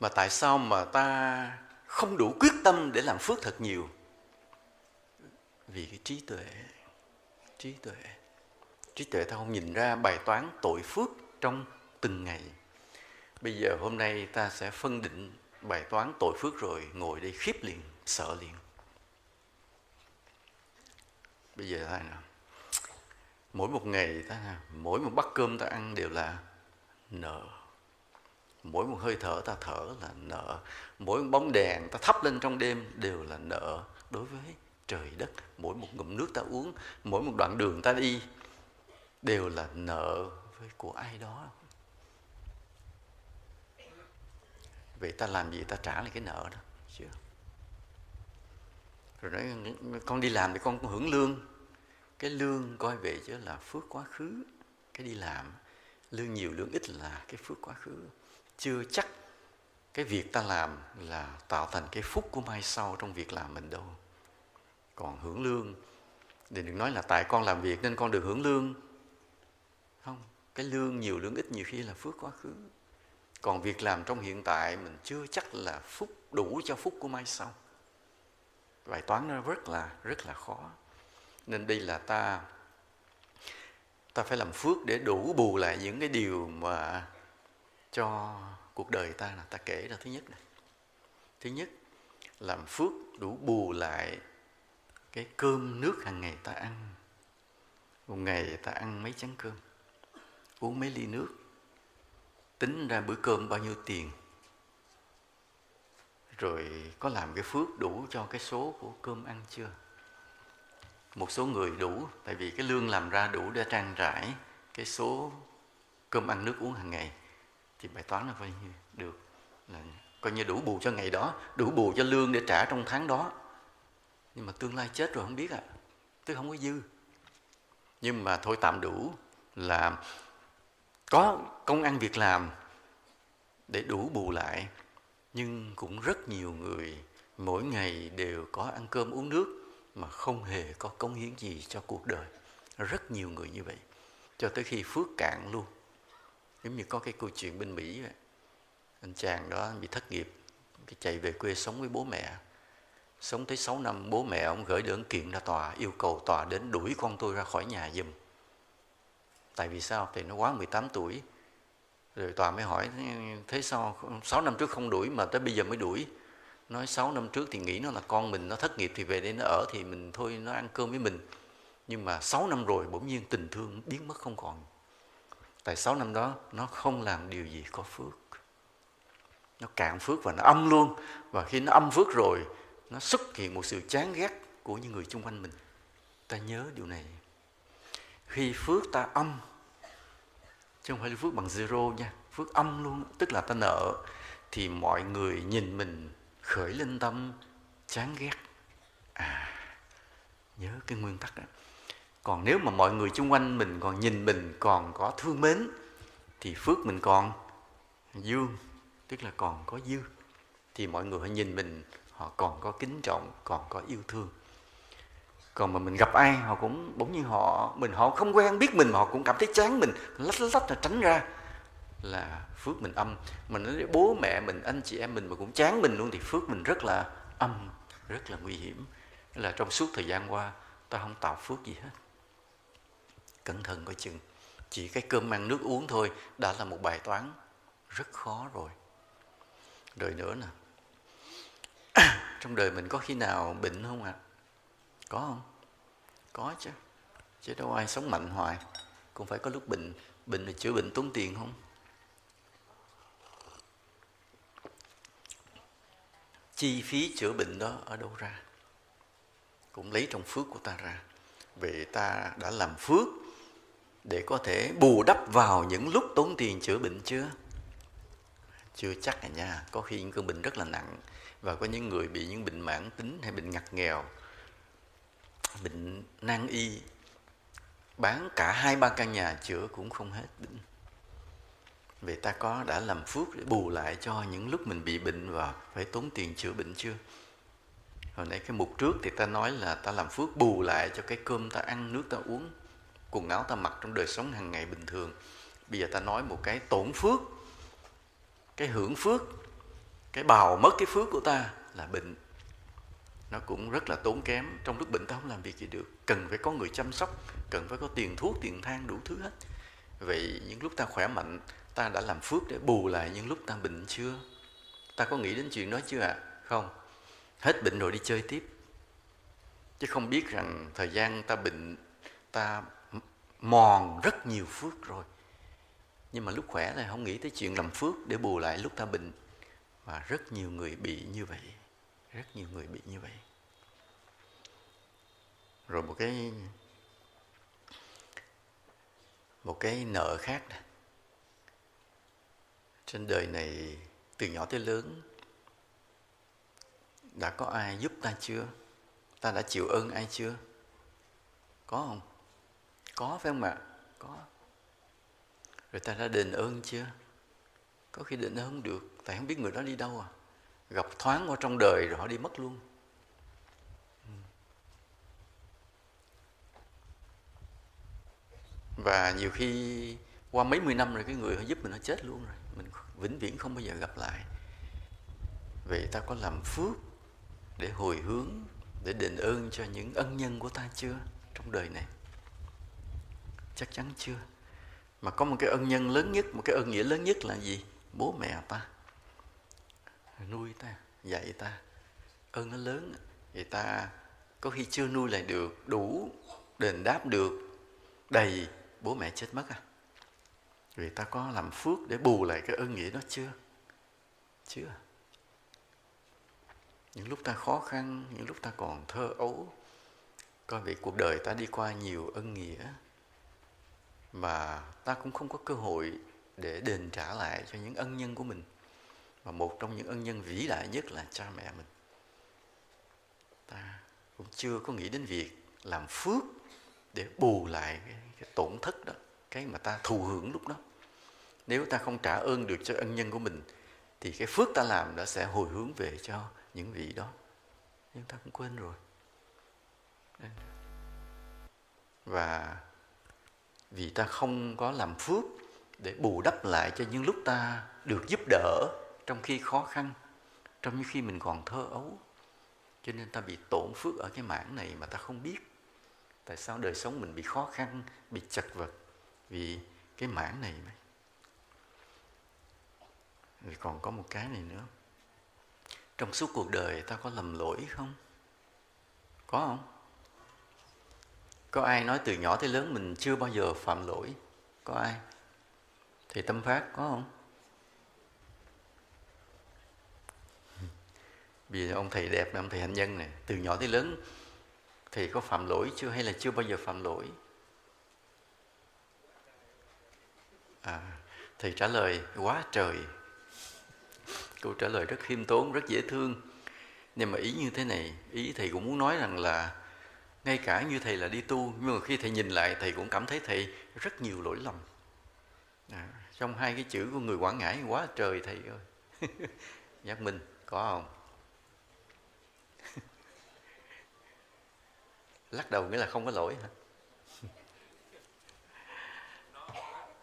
Mà tại sao mà ta không đủ quyết tâm để làm phước thật nhiều? Vì cái trí tuệ trí tuệ trí tuệ ta không nhìn ra bài toán tội phước trong từng ngày. Bây giờ hôm nay ta sẽ phân định bài toán tội phước rồi, ngồi đây khiếp liền, sợ liền. Bây giờ thế nào? Mỗi một ngày ta, mỗi một bát cơm ta ăn đều là nợ. Mỗi một hơi thở ta thở là nợ. Mỗi một bóng đèn ta thắp lên trong đêm đều là nợ. Đối với trời đất, mỗi một ngụm nước ta uống, mỗi một đoạn đường ta đi đều là nợ với của ai đó. Vậy ta làm gì ta trả lại cái nợ đó, chưa? Rồi nói, con đi làm thì con hưởng lương cái lương coi về chứ là phước quá khứ, cái đi làm, lương nhiều, lương ít là cái phước quá khứ. Chưa chắc cái việc ta làm là tạo thành cái phúc của mai sau trong việc làm mình đâu. Còn hưởng lương thì đừng nói là tại con làm việc nên con được hưởng lương. Không, cái lương nhiều, lương ít nhiều khi là phước quá khứ. Còn việc làm trong hiện tại mình chưa chắc là phúc, đủ cho phúc của mai sau. Bài toán nó rất là rất là khó nên đây là ta ta phải làm phước để đủ bù lại những cái điều mà cho cuộc đời ta là ta kể ra thứ nhất này thứ nhất, làm phước đủ bù lại cái cơm nước hàng ngày ta ăn. Một ngày ta ăn mấy chén cơm, uống mấy ly nước, tính ra bữa cơm bao nhiêu tiền. Rồi có làm cái phước đủ cho cái số của cơm ăn chưa? Một số người đủ, tại vì cái lương làm ra đủ để trang trải cái số cơm ăn nước uống hàng ngày, thì bài toán là coi như được, là coi như đủ bù cho ngày đó, đủ bù cho lương để trả trong tháng đó. Nhưng mà tương lai chết rồi không biết à tức không có dư. Nhưng mà thôi tạm đủ là có công ăn việc làm để đủ bù lại, nhưng cũng rất nhiều người mỗi ngày đều có ăn cơm uống nước mà không hề có công hiến gì cho cuộc đời. Rất nhiều người như vậy, cho tới khi phước cạn luôn. Giống như có cái câu chuyện bên mỹ vậy. anh chàng đó bị thất nghiệp, cái chạy về quê sống với bố mẹ. Sống tới 6 năm, bố mẹ ông gửi đơn kiện ra tòa, yêu cầu tòa đến đuổi con tôi ra khỏi nhà giùm. Tại vì sao? Thì nó quá 18 tuổi. Rồi tòa mới hỏi, thế sao? 6 năm trước không đuổi mà tới bây giờ mới đuổi nói 6 năm trước thì nghĩ nó là con mình nó thất nghiệp thì về đây nó ở thì mình thôi, nó ăn cơm với mình. Nhưng mà 6 năm rồi bỗng nhiên tình thương biến mất không còn. Tại 6 năm đó, nó không làm điều gì có phước. Nó cạn phước và nó âm luôn. Và khi nó âm phước rồi, nó xuất hiện một sự chán ghét của những người xung quanh mình. Ta nhớ điều này. Khi phước ta âm, chứ không phải là phước bằng zero nha, phước âm luôn, tức là ta nợ, thì mọi người nhìn mình khởi lên tâm, chán ghét. À nhớ cái nguyên tắc đó. Còn nếu mà mọi người xung quanh mình còn nhìn mình còn có thương mến, thì phước mình còn dương, tức là còn có dư. Thì mọi người họ nhìn mình, họ còn có kính trọng, còn có yêu thương. Còn mà mình gặp ai, họ cũng, bỗng nhiên họ, mình họ không quen biết mình mà họ cũng cảm thấy chán mình, lách lách là tránh ra là phước mình âm. Mình nói, bố, mẹ mình, anh chị em mình mà cũng chán mình luôn thì phước mình rất là âm, rất là nguy hiểm. Là trong suốt thời gian qua, ta không tạo phước gì hết. Cẩn thận coi chừng. Chỉ cái cơm ăn nước uống thôi đã là một bài toán rất khó rồi. Rồi nữa nè. *coughs* Trong đời mình có khi nào bệnh không ạ? À? có không? Có chứ. Chứ đâu ai sống mạnh hoài. Cũng phải có lúc bệnh bệnh là chữa bệnh tốn tiền không? Chi phí chữa bệnh đó ở đâu ra? Cũng lấy trong phước của ta ra. Vì ta đã làm phước để có thể bù đắp vào những lúc tốn tiền chữa bệnh chưa? Chưa chắc à nha. Có khi những cơn bệnh rất là nặng và có những người bị những bệnh mãn tính hay bệnh ngặt nghèo, bệnh nan y, bán cả hai ba căn nhà chữa cũng không hết. bệnh vì ta có đã làm phước để bù lại cho những lúc mình bị bệnh và phải tốn tiền chữa bệnh chưa? Hồi nãy cái mục trước thì ta nói là ta làm phước bù lại cho cái cơm ta ăn, nước ta uống, quần áo ta mặc trong đời sống hàng ngày bình thường. Bây giờ ta nói một cái tổn phước, cái hưởng phước, cái bào mất cái phước của ta là bệnh. Nó cũng rất là tốn kém. Trong lúc bệnh ta không làm việc gì được. Cần phải có người chăm sóc, cần phải có tiền thuốc, tiền thang đủ thứ hết. Vậy những lúc ta khỏe mạnh ta đã làm phước để bù lại những lúc ta bệnh chưa? Ta có nghĩ đến chuyện đó chưa ạ? À? không. Hết bệnh rồi đi chơi tiếp. Chứ không biết rằng thời gian ta bệnh, ta mòn rất nhiều phước rồi. Nhưng mà lúc khỏe thì không nghĩ tới chuyện làm phước để bù lại lúc ta bệnh. Và rất nhiều người bị như vậy. Rất nhiều người bị như vậy. Rồi một cái một cái nợ khác này trên đời này, từ nhỏ tới lớn, đã có ai giúp ta chưa? Ta đã chịu ơn ai chưa? Có không? Có phải không ạ? Có. Rồi ta đã đền ơn chưa? Có khi đền ơn không được, tại không biết người đó đi đâu à? Gặp thoáng qua trong đời rồi họ đi mất luôn. Và nhiều khi qua mấy mươi năm rồi cái người họ giúp mình nó chết luôn rồi vĩnh viễn không bao giờ gặp lại. Vậy ta có làm phước để hồi hướng, để đền ơn cho những ân nhân của ta chưa trong đời này? Chắc chắn chưa. Mà có một cái ân nhân lớn nhất, một cái ân nghĩa lớn nhất là gì? Bố mẹ ta. Nuôi ta, dạy ta. Ơn nó lớn. Vậy ta có khi chưa nuôi lại được, đủ đền đáp được, đầy bố mẹ chết mất à? Vì ta có làm phước để bù lại cái ơn nghĩa đó chưa? Chưa. Những lúc ta khó khăn những lúc ta còn thơ ấu coi vì cuộc đời ta đi qua nhiều ân nghĩa mà ta cũng không có cơ hội để đền trả lại cho những ân nhân của mình. Và một trong những ân nhân vĩ đại nhất là cha mẹ mình. Ta cũng chưa có nghĩ đến việc làm phước để bù lại cái, cái tổn thất đó cái mà ta thù hưởng lúc đó nếu ta không trả ơn được cho ân nhân của mình, thì cái phước ta làm đã sẽ hồi hướng về cho những vị đó. Nhưng ta cũng quên rồi. Và vì ta không có làm phước để bù đắp lại cho những lúc ta được giúp đỡ trong khi khó khăn, trong những khi mình còn thơ ấu. Cho nên ta bị tổn phước ở cái mảng này mà ta không biết. Tại sao đời sống mình bị khó khăn, bị chật vật vì cái mảng này rồi còn có một cái này nữa. Trong suốt cuộc đời ta có lầm lỗi không? Có không? Có ai nói từ nhỏ tới lớn mình chưa bao giờ phạm lỗi? Có ai? Thì tâm phát có không? Vì ông thầy đẹp ông thầy hạnh nhân này từ nhỏ tới lớn thì có phạm lỗi chưa hay là chưa bao giờ phạm lỗi? À, thầy trả lời quá trời câu trả lời rất khiêm tốn rất dễ thương. Nhưng mà ý như thế này ý thầy cũng muốn nói rằng là ngay cả như thầy là đi tu nhưng mà khi thầy nhìn lại thầy cũng cảm thấy thầy rất nhiều lỗi lầm. À, trong hai cái chữ của người quảng ngãi quá trời thầy ơi. *laughs* Giác minh có không? *laughs* Lắc đầu nghĩa là không có lỗi hả? *laughs*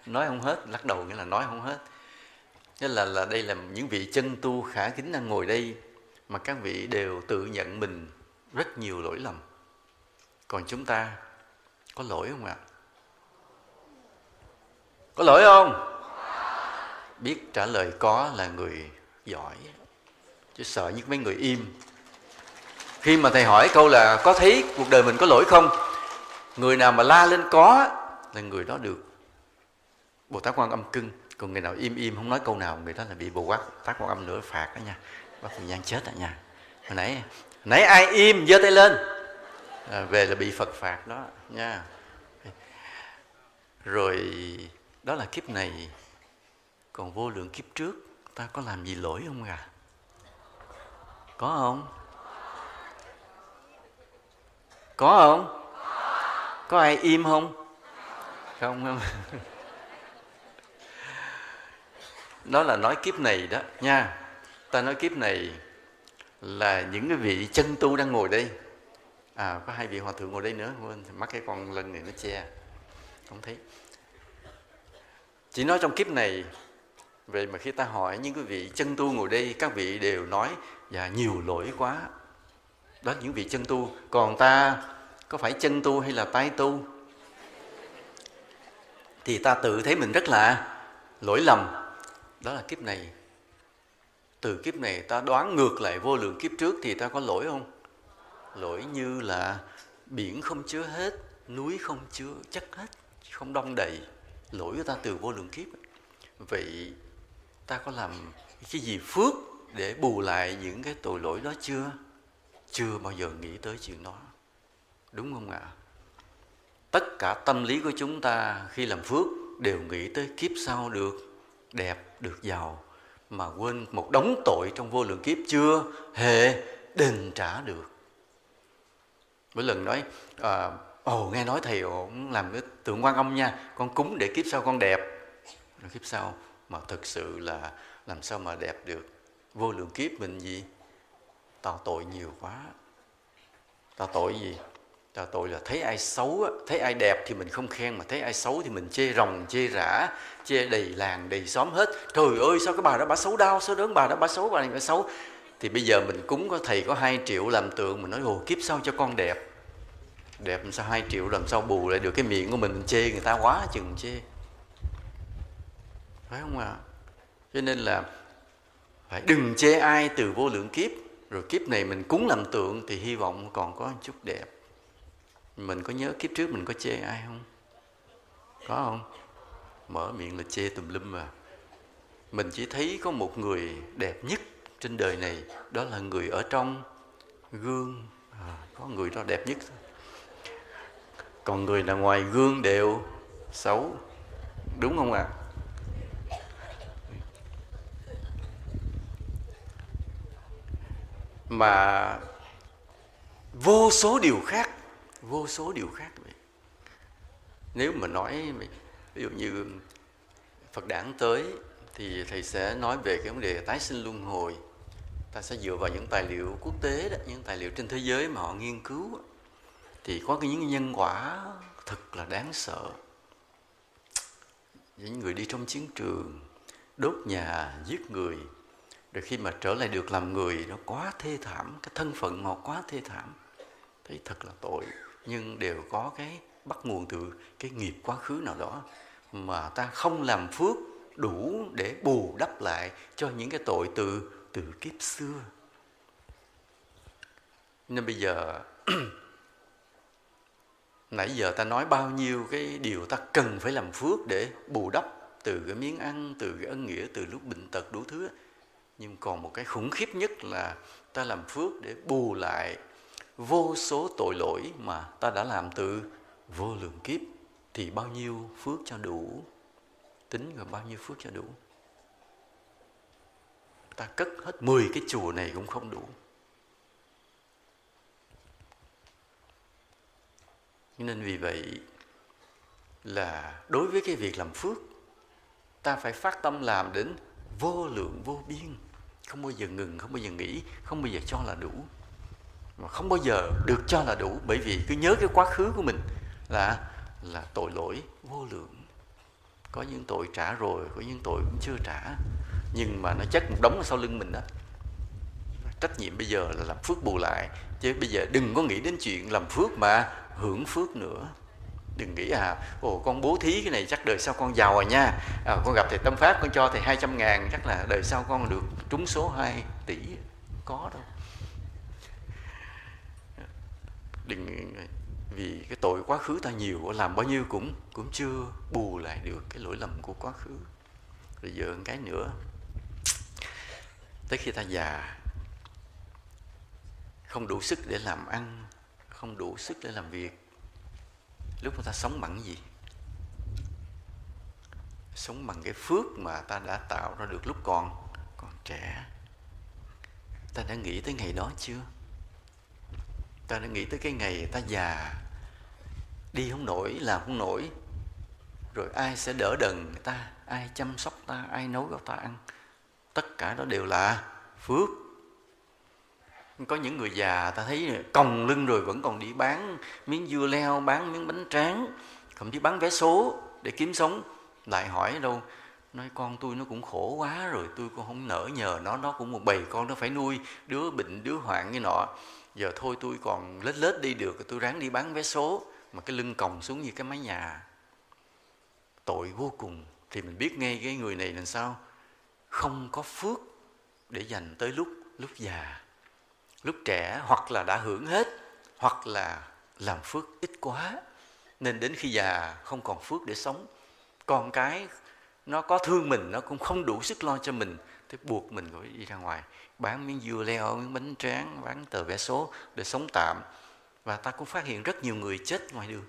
Nói không hết lắc đầu nghĩa là nói không hết. Nên là là đây là những vị chân tu khả kính đang ngồi đây mà các vị đều tự nhận mình rất nhiều lỗi lầm. Còn chúng ta có lỗi không ạ? Có lỗi không? Biết trả lời có là người giỏi, chứ sợ nhất mấy người im. Khi mà thầy hỏi câu là có thấy cuộc đời mình có lỗi không? Người nào mà la lên có là người đó được. Bồ tát quan âm cưng còn người nào im im không nói câu nào người đó là bị bồ quát tác một âm nữa phạt đó nha. Bắt thời gian chết đó nha. Hồi nãy nãy ai im giơ tay lên. À, về là bị phật phạt đó nha. Rồi đó là kiếp này còn vô lượng kiếp trước ta có làm gì lỗi không à? Có không? Có không? Có ai im không? Không không. *laughs* đó là nói kiếp này đó, nha. Ta nói kiếp này là những cái vị chân tu đang ngồi đây. À có hai vị hòa thượng ngồi đây nữa, quên mắt cái con lân này nó che. Không thấy. Chỉ nói trong kiếp này về mà khi ta hỏi những cái vị chân tu ngồi đây, các vị đều nói và nhiều lỗi quá. Đó, những vị chân tu. Còn ta, có phải chân tu hay là tay tu? Thì ta tự thấy mình rất là lỗi lầm đó là kiếp này. Từ kiếp này ta đoán ngược lại vô lượng kiếp trước thì ta có lỗi không? Lỗi như là biển không chứa hết, núi không chứa, chất hết, không đông đầy. Lỗi của ta từ vô lượng kiếp. Vậy ta có làm cái gì phước để bù lại những cái tội lỗi đó chưa? Chưa bao giờ nghĩ tới chuyện đó. Đúng không ạ? Tất cả tâm lý của chúng ta khi làm phước đều nghĩ tới kiếp sau được đẹp được giàu mà quên một đống tội trong vô lượng kiếp chưa hề đền trả được. Mỗi lần nói à, ồ nghe nói thầy ổn làm cái tượng quan âm nha con cúng để kiếp sau con đẹp. Rồi kiếp sau mà thực sự là làm sao mà đẹp được? Vô lượng kiếp mình gì? Tạo tội nhiều quá. Tạo tội gì? Tạo tội là thấy ai xấu thấy ai đẹp thì mình không khen mà thấy ai xấu thì mình chê rồng chê rã chê đầy làng đầy xóm hết. Trời ơi sao cái bà đó bà xấu đau sao đớn bà đó bà xấu bà này bà xấu. Thì bây giờ mình cúng có thầy có hai triệu làm tượng mình nói hồ kiếp sau cho con đẹp. Đẹp làm sao hai triệu làm sao bù lại được cái miệng của mình, mình chê người ta quá chừng chê. Phải không ạ? À? cho nên là phải đừng chê ai từ vô lượng kiếp. Rồi kiếp này mình cúng làm tượng thì hy vọng còn có một chút đẹp mình có nhớ kiếp trước mình có chê ai không? Có không? Mở miệng là chê tùm lum mà. Mình chỉ thấy có một người đẹp nhất trên đời này đó là người ở trong gương. À, có người đó đẹp nhất. Còn người là ngoài gương đều xấu đúng không ạ? À? mà vô số điều khác vô số điều khác vậy. Nếu mà nói ví dụ như phật đản tới thì thầy sẽ nói về cái vấn đề tái sinh luân hồi. Ta sẽ dựa vào những tài liệu quốc tế đó, những tài liệu trên thế giới mà họ nghiên cứu. Thì có những nhân quả thật là đáng sợ. Những người đi trong chiến trường, đốt nhà, giết người, rồi khi mà trở lại được làm người, nó quá thê thảm, cái thân phận họ quá thê thảm thấy thật là tội nhưng đều có cái bắt nguồn từ cái nghiệp quá khứ nào đó mà ta không làm phước đủ để bù đắp lại cho những cái tội từ từ kiếp xưa. Nên bây giờ, *clears throat* nãy giờ ta nói bao nhiêu cái điều ta cần phải làm phước để bù đắp từ cái miếng ăn, từ cái ân nghĩa, từ lúc bệnh tật đủ thứ nhưng còn một cái khủng khiếp nhất là ta làm phước để bù lại vô số tội lỗi mà ta đã làm từ vô lượng kiếp thì bao nhiêu phước cho đủ? Tính rồi bao nhiêu phước cho đủ? Ta cất hết 10 cái chùa này cũng không đủ. Nên vì vậy là đối với cái việc làm phước, ta phải phát tâm làm đến vô lượng vô biên. Không bao giờ ngừng, không bao giờ nghỉ, không bao giờ cho là đủ mà không bao giờ được cho là đủ. Bởi vì cứ nhớ cái quá khứ của mình là là tội lỗi vô lượng. Có những tội trả rồi có những tội cũng chưa trả. Nhưng mà nó chất một đống ở sau lưng mình đó. Trách nhiệm bây giờ là làm phước bù lại. Chứ bây giờ đừng có nghĩ đến chuyện làm phước mà hưởng phước nữa. Đừng nghĩ à ồ con bố thí cái này chắc đời sau con giàu rồi nha. À, con gặp thầy tâm pháp con cho thầy 200 ngàn chắc là đời sau con được trúng số 2 tỷ. Có đâu. Đừng vì cái tội quá khứ ta nhiều, làm bao nhiêu cũng cũng chưa bù lại được cái lỗi lầm của quá khứ. Rồi giờ một cái nữa. Tới khi ta già, không đủ sức để làm ăn, không đủ sức để làm việc, lúc mà ta sống bằng gì? Sống bằng cái phước mà ta đã tạo ra được lúc còn trẻ. Ta đã nghĩ tới ngày đó chưa? Ta đã nghĩ tới cái ngày ta già. Đi không nổi, làm không nổi. Rồi ai sẽ đỡ đần ta? Ai chăm sóc ta? Ai nấu cho ta ăn? Tất cả đó đều là phước. Có những người già, ta thấy còng lưng rồi vẫn còn đi bán miếng dưa leo, bán miếng bánh tráng, thậm chí bán vé số để kiếm sống. Lại hỏi đâu, nói con tôi nó cũng khổ quá rồi, tôi cũng không nỡ nhờ nó nó cũng một bầy con nó phải nuôi, đứa bệnh, đứa hoạn như nọ giờ thôi tôi còn lết lết đi được tôi ráng đi bán vé số, mà cái lưng còng xuống như cái mái nhà. Tội vô cùng. Thì mình biết ngay cái người này làm sao. Không có phước để dành tới lúc lúc già. Lúc trẻ, hoặc là đã hưởng hết, hoặc là làm phước ít quá. Nên đến khi già không còn phước để sống. Con cái, nó có thương mình, nó cũng không đủ sức lo cho mình thì buộc mình phải đi ra ngoài. Bán miếng dưa leo, miếng bánh tráng, bán tờ vé số để sống tạm. Và ta cũng phát hiện rất nhiều người chết ngoài đường.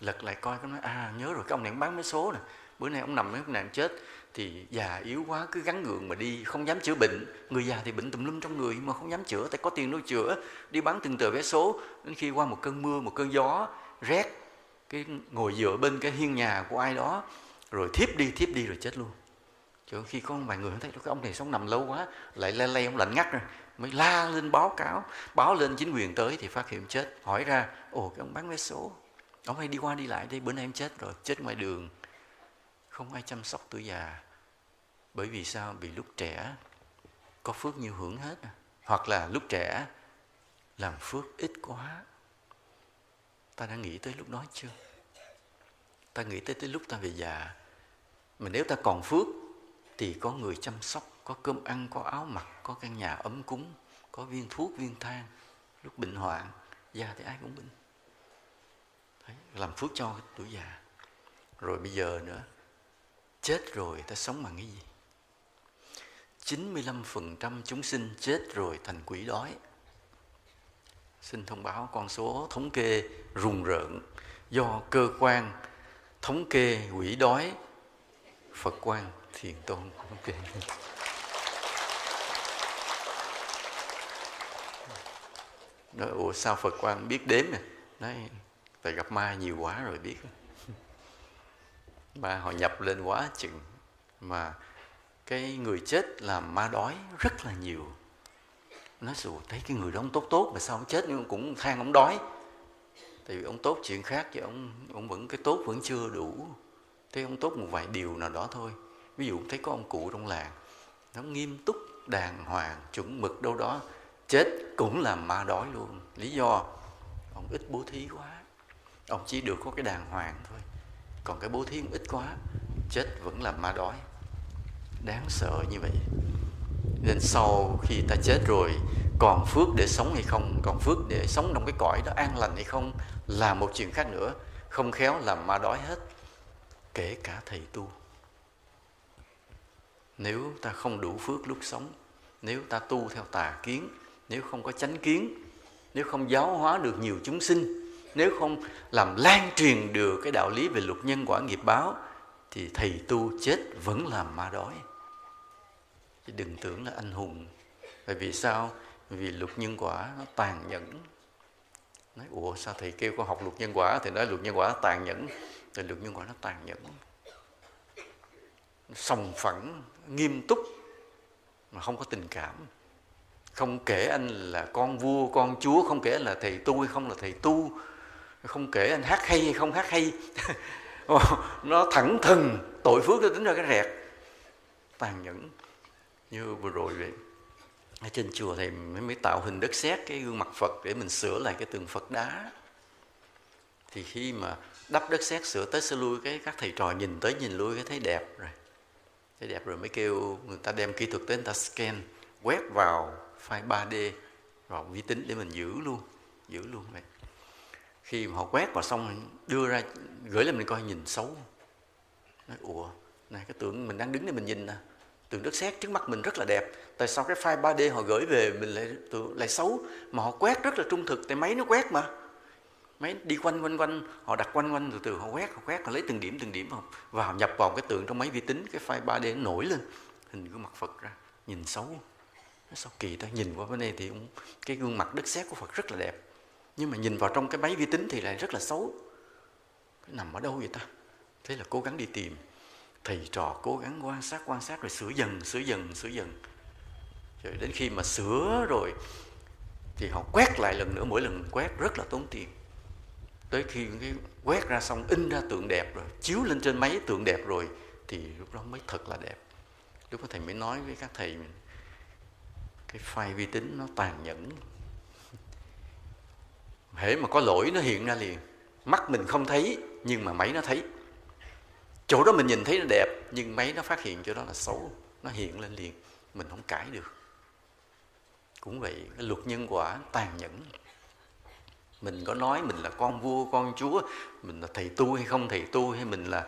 Lật lại coi, cái nói à nhớ rồi, cái ông này bán vé số nè. Bữa nay ông nằm mấy nạn chết. Thì già yếu quá, cứ gắn gượng mà đi, không dám chữa bệnh. Người già thì bệnh tùm lum trong người mà không dám chữa, tại có tiền đâu chữa. Đi bán từng tờ vé số, đến khi qua một cơn mưa, một cơn gió, rét, cái ngồi dựa bên cái hiên nhà của ai đó, rồi thiếp đi thiếp đi rồi chết luôn chứ khi có vài người thấy cái ông này sống nằm lâu quá, lại le le ông lạnh ngắt rồi, mới la lên báo cáo, báo lên chính quyền tới thì phát hiện chết. Hỏi ra, ồ, cái ông bán vé số, ông hay đi qua đi lại đây, bữa nay em chết rồi, chết ngoài đường. Không ai chăm sóc tuổi già, bởi vì sao? Vì lúc trẻ có phước nhiều hưởng hết. Hoặc là lúc trẻ làm phước ít quá. Ta đã nghĩ tới lúc đó chưa? Ta nghĩ tới tới lúc ta về già. Mà nếu ta còn phước thì có người chăm sóc có cơm ăn có áo mặc có căn nhà ấm cúng có viên thuốc viên thang. Lúc bệnh hoạn già thì ai cũng bệnh. Đấy, làm phước cho tuổi già. Rồi bây giờ nữa chết rồi ta sống bằng cái gì? 95% chúng sinh chết rồi thành quỷ đói. Xin thông báo con số thống kê rùng rợn do cơ quan thống kê quỷ đói Phật quan thiền tôn cũng kể nói, ủa, sao Phật quan biết đếm nè nói, tại gặp ma nhiều quá rồi biết. Ma họ nhập lên quá chừng, mà cái người chết làm ma đói rất là nhiều. Nói dù thấy cái người đó ông tốt tốt mà sao ông chết nhưng cũng than ông đói? Tại vì ông tốt chuyện khác chứ ông ông vẫn cái tốt vẫn chưa đủ. Thấy ông tốt một vài điều nào đó thôi ví dụ thấy có ông cụ trong làng, nó nghiêm túc đàng hoàng, chuẩn mực đâu đó, chết cũng là ma đói luôn. Lý do, ông ít bố thí quá. Ông chỉ được có cái đàng hoàng thôi. Còn cái bố thí ít quá, chết vẫn là ma đói. Đáng sợ như vậy. Nên sau khi ta chết rồi, còn phước để sống hay không, còn phước để sống trong cái cõi đó an lành hay không, là một chuyện khác nữa. Không khéo làm ma đói hết, kể cả thầy tu nếu ta không đủ phước lúc sống, nếu ta tu theo tà kiến, nếu không có chánh kiến, nếu không giáo hóa được nhiều chúng sinh, nếu không làm lan truyền được cái đạo lý về luật nhân quả nghiệp báo, thì thầy tu chết vẫn làm ma đói. Chứ đừng tưởng là anh hùng. Bởi vì sao? Vì luật nhân quả nó tàn nhẫn. Nói, ủa, sao thầy kêu con học luật nhân quả? Thì nói, luật nhân quả tàn nhẫn. Thì luật nhân quả nó tàn nhẫn sòng phẳng nghiêm túc mà không có tình cảm. Không kể anh là con vua con chúa không kể anh là thầy tu hay không là thầy tu không kể anh hát hay hay không hát hay. *laughs* Nó thẳng thừng tội phước nó tính ra cái rẹt. Tàn nhẫn như vừa rồi vậy. Ở trên chùa thì mới, mới tạo hình đất sét cái gương mặt Phật để mình sửa lại cái tường Phật đá. Thì khi mà đắp đất sét sửa tới sửa lui cái các thầy trò nhìn tới nhìn lui cái thấy đẹp rồi thấy đẹp rồi mới kêu người ta đem kỹ thuật tới người ta scan quét vào file 3D vào vi tính để mình giữ luôn giữ luôn vậy khi mà họ quét vào xong, đưa ra, gửi lên mình coi, nhìn xấu. Nói, ủa, này, cái tượng mình đang đứng để mình nhìn nè. Tường đất sét trước mắt mình rất là đẹp. Tại sao cái file 3D họ gửi về mình lại lại xấu? Mà họ quét rất là trung thực, tại máy nó quét mà mấy đi quanh quanh quanh, họ đặt quanh quanh từ từ, họ quét họ quét, họ lấy từng điểm từng điểm vào nhập vào cái tượng trong máy vi tính, cái file 3D nó nổi lên. Hình gương mặt Phật ra, nhìn xấu. Nó sao kỳ ta, nhìn qua bên đây thì cái gương mặt đất sét của phật rất là đẹp. Nhưng mà nhìn vào trong cái máy vi tính thì lại rất là xấu. Cái nằm ở đâu vậy ta? Thế là cố gắng đi tìm. Thầy trò cố gắng quan sát quan sát rồi sửa dần sửa dần sửa dần. Rồi đến khi mà sửa rồi thì họ quét lại lần nữa, mỗi lần quét rất là tốn tiền tới khi cái quét ra xong, in ra tượng đẹp rồi, chiếu lên trên máy tượng đẹp rồi, thì lúc đó mới thật là đẹp. Lúc đó thầy mới nói với các thầy mình, cái file vi tính nó tàn nhẫn. *laughs* Hễ mà có lỗi nó hiện ra liền, mắt mình không thấy, nhưng mà máy nó thấy. Chỗ đó mình nhìn thấy nó đẹp, nhưng máy nó phát hiện chỗ đó là xấu, nó hiện lên liền, mình không cãi được. Cũng vậy, cái luật nhân quả tàn nhẫn mình có nói mình là con vua con chúa mình là thầy tu hay không thầy tu hay mình là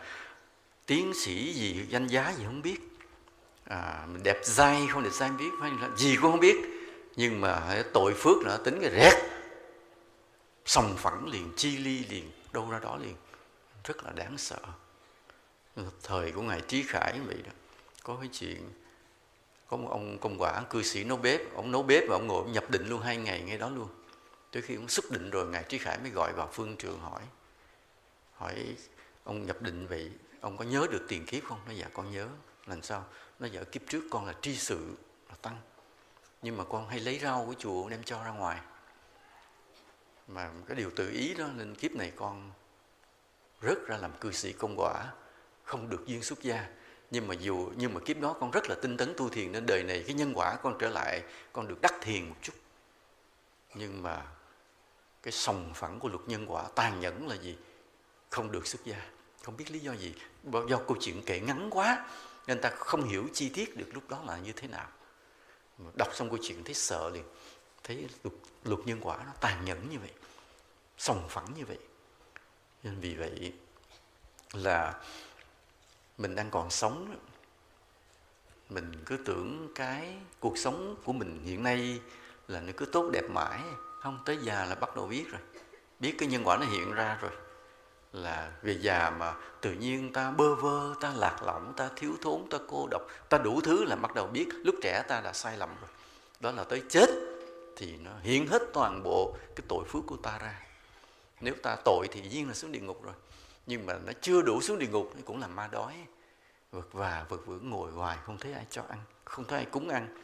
tiến sĩ gì danh giá gì không biết. À, mình đẹp dai không đẹp dai biết hay là gì cũng không biết. Nhưng mà tội phước nó tính cái rét sòng phẳng liền chi ly liền đâu ra đó liền. Rất là đáng sợ. Thời của ngài trí khải vậy đó. Có cái chuyện có một ông công quả cư sĩ nấu bếp ông nấu bếp và ông ngồi ông nhập định luôn hai ngày ngay đó luôn tới khi ông xuất định rồi, ngài trí khải mới gọi vào phương trường hỏi hỏi ông nhập định vậy, ông có nhớ được tiền kiếp không? Nó dạ con nhớ. Làm sao nó dạ kiếp trước con là tri sự, là tăng, nhưng mà con hay lấy rau của chùa đem cho ra ngoài. Mà cái điều tự ý đó, nên kiếp này con rớt ra làm cư sĩ công quả, không được duyên xuất gia. Nhưng mà dù, nhưng mà kiếp đó con rất là tinh tấn tu thiền, nên đời này cái nhân quả con trở lại, con được đắc thiền một chút. Nhưng mà cái sòng phẳng của luật nhân quả tàn nhẫn là gì? Không được xuất gia. Không biết lý do gì. Do câu chuyện kể ngắn quá nên ta không hiểu chi tiết được lúc đó là như thế nào. Đọc xong câu chuyện thấy sợ liền. Thấy luật, luật nhân quả nó tàn nhẫn như vậy sòng phẳng như vậy. Nên vì vậy là mình đang còn sống mình cứ tưởng cái cuộc sống của mình hiện nay là nó cứ tốt đẹp mãi không, tới già là bắt đầu biết rồi. Biết cái nhân quả nó hiện ra rồi. Là về già mà tự nhiên ta bơ vơ, ta lạc lõng, ta thiếu thốn, ta cô độc, ta đủ thứ là bắt đầu biết. Lúc trẻ ta đã sai lầm rồi. Đó là tới chết thì nó hiện hết toàn bộ cái tội phước của ta ra. Nếu ta tội thì duyên là xuống địa ngục rồi. Nhưng mà nó chưa đủ xuống địa ngục thì cũng là ma đói. Vật và vật vưởng ngồi hoài, không thấy ai cho ăn, không thấy ai cúng ăn.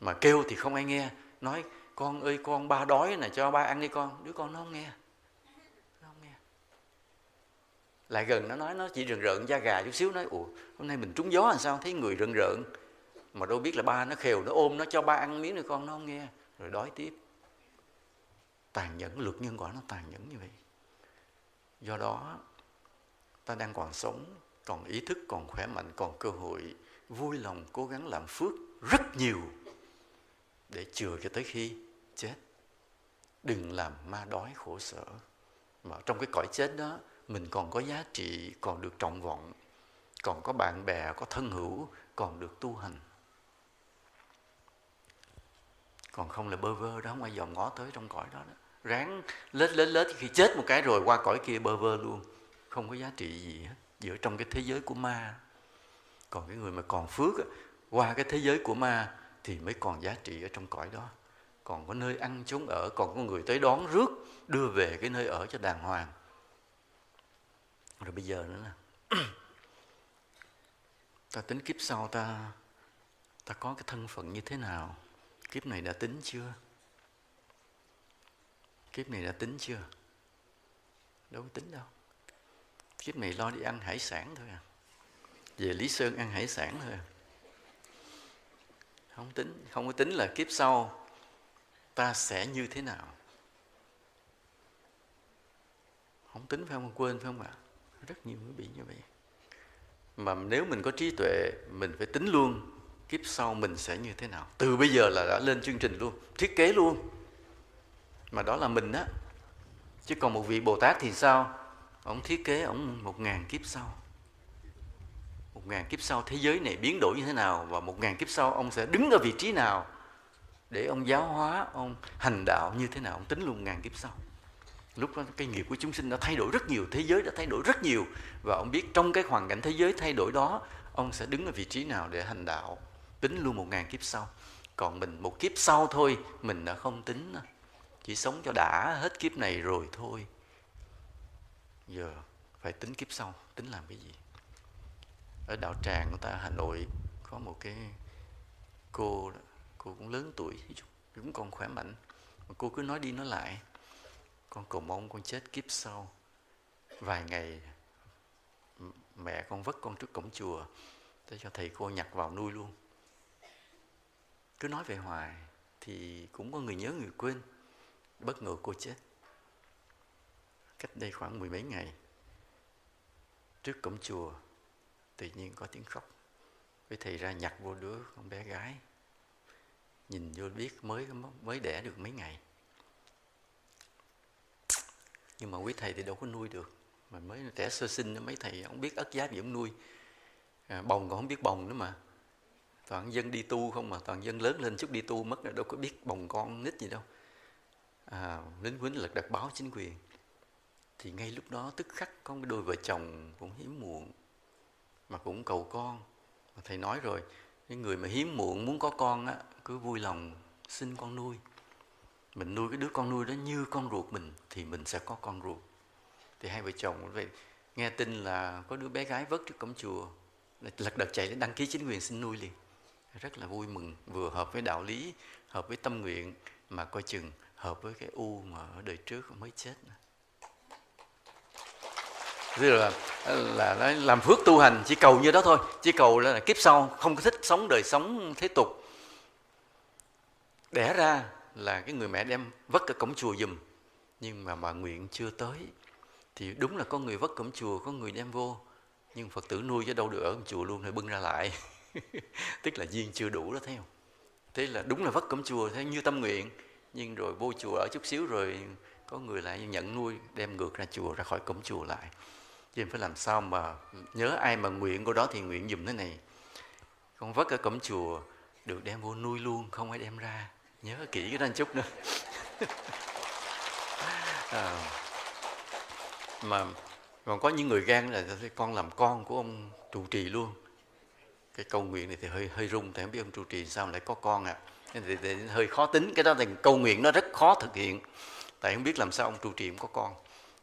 Mà kêu thì không ai nghe. Nói con ơi, con, ba đói này cho ba ăn đi con. Đứa con nó không nghe. Nó không nghe. Lại gần nó nói, nó chỉ rợn rợn da gà chút xíu, nói, ủa, hôm nay mình trúng gió làm sao? Thấy người rợn rợn. Mà đâu biết là ba nó khều, nó ôm nó cho ba ăn miếng nữa, con nó không nghe. Rồi đói tiếp. Tàn nhẫn, luật nhân quả nó tàn nhẫn như vậy. Do đó, ta đang còn sống, còn ý thức, còn khỏe mạnh, còn cơ hội vui lòng cố gắng làm phước rất nhiều để chừa cho tới khi chết. Đừng làm ma đói khổ sở. Mà trong cái cõi chết đó mình còn có giá trị còn được trọng vọng còn có bạn bè có thân hữu còn được tu hành. Còn không là bơ vơ đó không ai dòm ngó tới trong cõi đó, đó. ráng lết lết lết khi chết một cái rồi qua cõi kia bơ vơ luôn. Không có giá trị gì hết. Giữa trong cái thế giới của ma. Còn cái người mà còn phước qua cái thế giới của ma thì mới còn giá trị ở trong cõi đó còn có nơi ăn chốn ở, còn có người tới đón rước, đưa về cái nơi ở cho đàng hoàng. Rồi bây giờ nữa là ta tính kiếp sau ta ta có cái thân phận như thế nào? Kiếp này đã tính chưa? Kiếp này đã tính chưa? Đâu có tính đâu. Kiếp này lo đi ăn hải sản thôi à. Về lý sơn ăn hải sản thôi à. Không tính, không có tính là kiếp sau ta sẽ như thế nào? Không tính phải không? Quên phải không ạ? Rất nhiều người bị như vậy. Mà nếu mình có trí tuệ, mình phải tính luôn kiếp sau mình sẽ như thế nào. Từ bây giờ là đã lên chương trình luôn, thiết kế luôn. Mà đó là mình á. Chứ còn một vị bồ tát thì sao? Ông thiết kế ông một ngàn kiếp sau. Một ngàn kiếp sau thế giới này biến đổi như thế nào và một ngàn kiếp sau ông sẽ đứng ở vị trí nào? Để ông giáo hóa ông hành đạo như thế nào ông tính luôn ngàn kiếp sau. Lúc đó cái nghiệp của chúng sinh đã thay đổi rất nhiều thế giới đã thay đổi rất nhiều. Và ông biết trong cái hoàn cảnh thế giới thay đổi đó ông sẽ đứng ở vị trí nào để hành đạo tính luôn một ngàn kiếp sau. Còn mình một kiếp sau thôi mình đã không tính. Chỉ sống cho đã hết kiếp này rồi thôi. Giờ phải tính kiếp sau tính làm cái gì? Ở đạo tràng của ta hà nội có một cái cô đó, cô cũng lớn tuổi cũng còn khỏe mạnh. Mà cô cứ nói đi nói lại. Con cầu mong con chết kiếp sau. Vài ngày mẹ con vất con trước cổng chùa, để cho thầy cô nhặt vào nuôi luôn. Cứ nói về hoài, thì cũng có người nhớ người quên. Bất ngờ cô chết. Cách đây khoảng mười mấy ngày, trước cổng chùa, tự nhiên có tiếng khóc. Với thầy ra nhặt vô đứa con bé gái nhìn vô biết mới mới đẻ được mấy ngày. Nhưng mà quý thầy thì đâu có nuôi được. Mà mới trẻ sơ sinh mấy thầy không biết ất giá gì ông nuôi. À, bồng còn không biết bồng nữa mà. Toàn dân đi tu không mà toàn dân lớn lên chút đi tu mất rồi đâu có biết bồng con nít gì đâu. À, lính quýnh lật đặt báo chính quyền. Thì ngay lúc đó tức khắc có một đôi vợ chồng cũng hiếm muộn mà cũng cầu con. Mà thầy nói rồi cái người mà hiếm muộn muốn có con á, cứ vui lòng xin con nuôi. Mình nuôi cái đứa con nuôi đó như con ruột mình thì mình sẽ có con ruột. Thì hai vợ chồng vậy. Nghe tin là có đứa bé gái vớt trước cổng chùa. Lật đật chạy đến đăng ký chính quyền xin nuôi liền. Rất là vui mừng. Vừa hợp với đạo lý, hợp với tâm nguyện mà coi chừng hợp với cái u mà ở đời trước mới chết Tức là, là, nói làm phước tu hành chỉ cầu như đó thôi. Chỉ cầu là kiếp sau không có thích sống đời sống thế tục. Đẻ ra là cái người mẹ đem vất ở cổng chùa giùm. Nhưng mà bà nguyện chưa tới. Thì đúng là có người vất cổng chùa có người đem vô. Nhưng phật tử nuôi chứ đâu được ở chùa luôn rồi bưng ra lại. *laughs* Tức là duyên chưa đủ đó thấy không? Thế là đúng là vất cổng chùa thế như tâm nguyện. Nhưng rồi vô chùa ở chút xíu rồi có người lại nhận nuôi đem ngược ra chùa ra khỏi cổng chùa lại cho phải làm sao mà nhớ ai mà nguyện của đó thì nguyện dùm thế này. Con vất ở cổng chùa được đem vô nuôi luôn không ai đem ra. Nhớ kỹ cái đó một chút nữa. *laughs* À, mà còn có những người gan là con làm con của ông trụ trì luôn. Cái câu nguyện này thì hơi hơi rung tại không biết ông trụ trì sao lại có con à Nên thì, thì hơi khó tính. Cái đó thì câu nguyện nó rất khó thực hiện. Tại không biết làm sao ông trụ trì cũng có con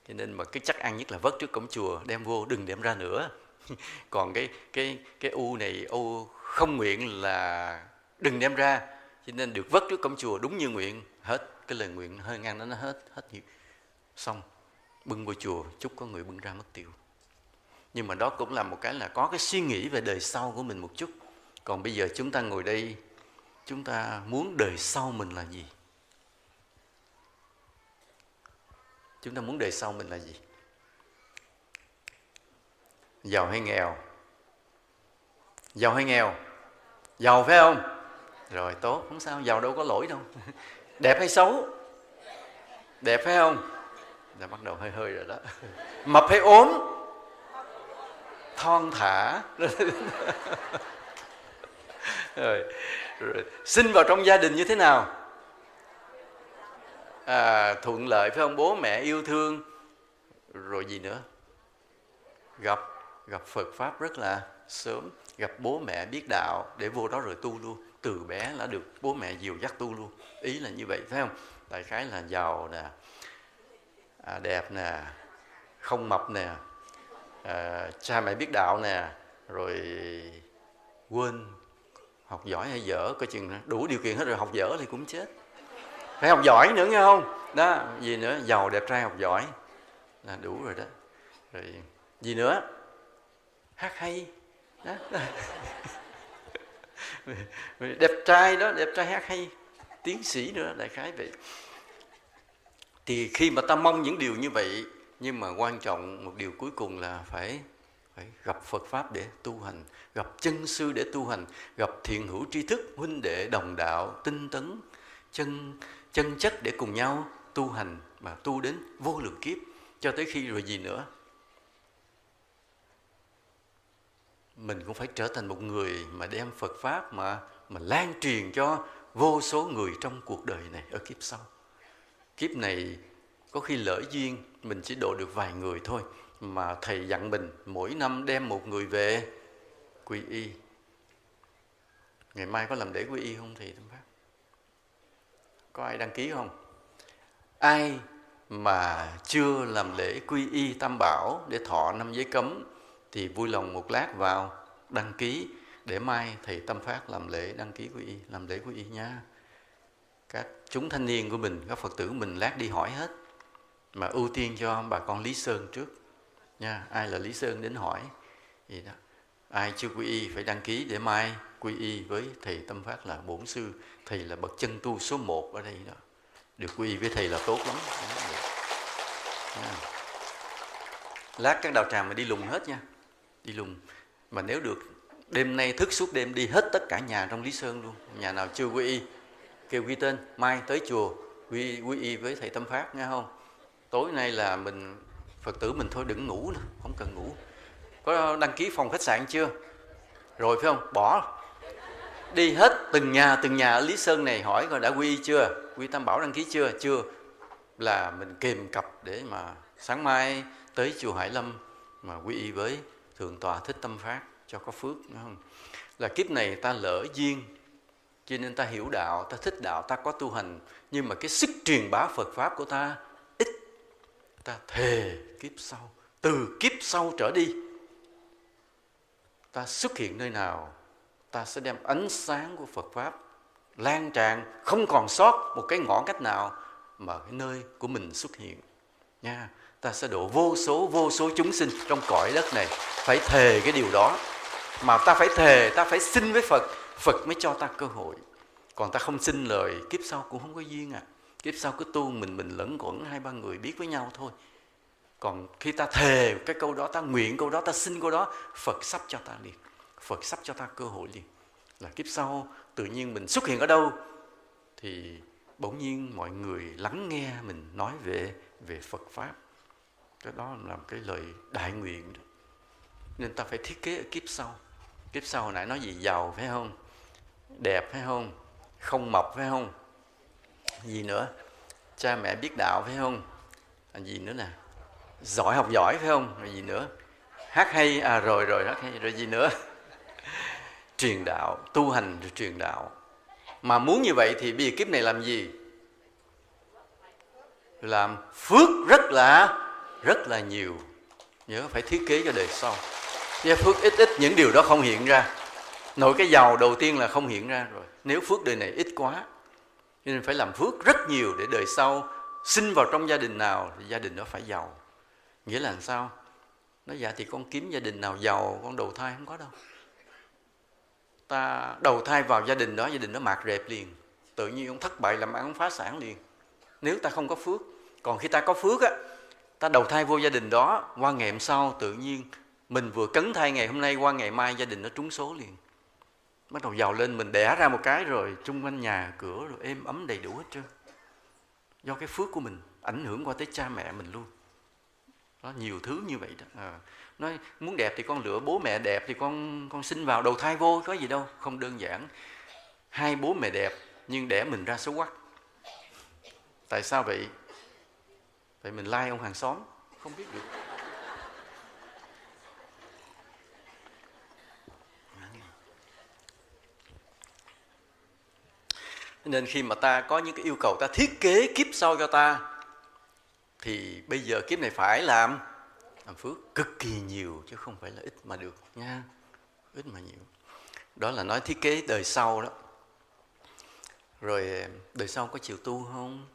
cho nên mà cái chắc ăn nhất là vớt trước cổng chùa, đem vô, đừng đem ra nữa. *laughs* Còn cái cái cái u này, u không nguyện là đừng đem ra. Cho nên được vớt trước cổng chùa đúng như nguyện, hết cái lời nguyện, hơi ngang đó, nó hết hết nhiều. Xong, bưng vô chùa, chúc có người bưng ra mất tiêu. Nhưng mà đó cũng là một cái là có cái suy nghĩ về đời sau của mình một chút. Còn bây giờ chúng ta ngồi đây, chúng ta muốn đời sau mình là gì? Chúng ta muốn đời sau mình là gì? Giàu hay nghèo? Giàu hay nghèo? Giàu phải không? Rồi tốt. Không sao giàu đâu có lỗi đâu. *laughs* Đẹp hay xấu? Đẹp phải không? Đã bắt đầu hơi hơi rồi đó. *laughs* Mập hay ốm? Thon thả. *laughs* Rồi, rồi. Sinh vào trong gia đình như thế nào? À, thuận lợi phải không? Bố mẹ yêu thương. Rồi gì nữa? Gặp gặp Phật pháp rất là sớm. Gặp bố mẹ biết đạo. Để vô đó rồi tu luôn. Từ bé đã được. Bố mẹ dìu dắt tu luôn. Ý là như vậy phải không? Đại khái là giàu nè à, đẹp nè không mập nè à, cha mẹ biết đạo nè rồi quên học giỏi hay dở coi chừng đủ điều kiện hết rồi. Học dở thì cũng chết phải học giỏi nữa nghe không? Đó gì nữa? Giàu đẹp trai học giỏi. Là đủ rồi đó. Rồi gì nữa? Hát hay. Đó, *laughs* đẹp trai đó đẹp trai hát hay. Tiến sĩ nữa đại khái vậy. Thì khi mà ta mong những điều như vậy nhưng mà quan trọng một điều cuối cùng là phải phải gặp Phật pháp để tu hành, gặp chân sư để tu hành, gặp thiện hữu tri thức, huynh đệ đồng đạo, tinh tấn, chân chân chất để cùng nhau tu hành mà tu đến vô lượng kiếp. Cho tới khi rồi gì nữa? Mình cũng phải trở thành một người mà đem Phật pháp mà mà lan truyền cho vô số người trong cuộc đời này ở kiếp sau. Kiếp này có khi lỡ duyên, mình chỉ độ được vài người thôi, mà thầy dặn mình mỗi năm đem một người về, quy y. Ngày mai có làm để quy y không thầy tâm pháp? Có ai đăng ký không? Ai mà chưa làm lễ quy y tam bảo để thọ năm giới cấm thì vui lòng một lát vào đăng ký để mai thầy tâm phát làm lễ đăng ký quy y, làm lễ quy y nha. Các chúng thanh niên của mình, các phật tử của mình lát đi hỏi hết, mà ưu tiên cho bà con lý sơn trước nha. Ai là lý sơn đến hỏi gì đó ai chưa quy y phải đăng ký để mai? Quy y với thầy tâm phát là bổn sư, thầy là bậc chân tu số một ở đây đó. Được quy y với thầy là tốt lắm. Lát các đạo tràng mà đi lùng hết nha. Đi lùng. Mà nếu được, đêm nay thức suốt đêm đi hết tất cả nhà trong lý sơn luôn. Nhà nào chưa quy y, kêu ghi tên, mai tới chùa, quy quy y với thầy tâm phát, nghe không? Tối nay là mình, phật tử mình thôi đừng ngủ nữa, không cần ngủ có đăng ký phòng khách sạn chưa? Rồi phải không? Bỏ. Đi hết từng nhà từng nhà ở lý sơn này hỏi coi đã quy chưa? Quy tam bảo đăng ký chưa? Chưa. Là mình kìm cặp để mà sáng mai tới chùa hải lâm mà quy y với thượng tọa thích tâm phát cho có phước đúng không? Là kiếp này ta lỡ duyên, cho nên ta hiểu đạo, ta thích đạo, ta có tu hành. Nhưng mà cái sức truyền bá phật pháp của ta ít. Ta thề kiếp sau, từ kiếp sau trở đi ta xuất hiện nơi nào, ta sẽ đem ánh sáng của phật pháp lan tràn, không còn sót một cái ngõ cách nào mà cái nơi của mình xuất hiện. Nha, ta sẽ độ vô số vô số chúng sinh trong cõi đất này. Phải thề cái điều đó. Mà ta phải thề, ta phải xin với phật phật mới cho ta cơ hội. Còn ta không xin lời kiếp sau cũng không có duyên à. Kiếp sau cứ tu mình mình lẫn quẩn, hai ba người biết với nhau thôi còn khi ta thề cái câu đó ta nguyện câu đó ta xin câu đó phật sắp cho ta liền. Phật sắp cho ta cơ hội liền. Là kiếp sau tự nhiên mình xuất hiện ở đâu thì bỗng nhiên mọi người lắng nghe mình nói về về phật pháp. Cái đó là một cái lời đại nguyện đó. nên ta phải thiết kế ở kiếp sau. Kiếp sau hồi nãy nói gì? Giàu phải không? Đẹp phải không? Không mập phải không? Gì nữa? Cha mẹ biết đạo phải không? À, gì nữa nè? Giỏi học giỏi, phải không? Rồi gì nữa? Hát hay à rồi rồi, hát hay, rồi gì nữa? Truyền đạo, tu hành rồi truyền đạo. Mà muốn như vậy thì bây giờ kiếp này làm gì? Làm phước rất là rất là nhiều. Nhớ phải thiết kế cho đời sau. Gia phước ít ít, những điều đó không hiện ra. Nội cái giàu đầu tiên là không hiện ra rồi. Nếu phước đời này ít quá, cho nên phải làm phước rất nhiều để đời sau sinh vào trong gia đình nào, thì gia đình đó phải giàu nghĩa là làm sao? Nó dạ thì con kiếm gia đình nào giàu, con đầu thai không có đâu. Ta đầu thai vào gia đình đó, gia đình nó mạt rệp liền. Tự nhiên ông thất bại làm ăn, ông phá sản liền. Nếu ta không có phước, còn khi ta có phước á, ta đầu thai vô gia đình đó, qua ngày hôm sau tự nhiên mình vừa cấn thai ngày hôm nay, qua ngày mai gia đình nó trúng số liền. Bắt đầu giàu lên, mình đẻ ra một cái rồi chung quanh nhà, cửa rồi êm ấm đầy đủ hết trơn. Do cái phước của mình ảnh hưởng qua tới cha mẹ mình luôn đó nhiều thứ như vậy đó. À, nói muốn đẹp thì con lựa bố mẹ đẹp thì con con sinh vào đầu thai vô có gì đâu không đơn giản. Hai bố mẹ đẹp nhưng đẻ mình ra xấu quắc. Tại sao vậy? Vậy mình lai like ông hàng xóm không biết được. Nên khi mà ta có những cái yêu cầu ta thiết kế kiếp sau cho ta thì bây giờ kiếp này phải làm. Làm phước cực kỳ nhiều chứ không phải là ít mà được nha. Ít mà nhiều. Đó là nói thiết kế đời sau đó. Rồi, đời sau có chịu tu không?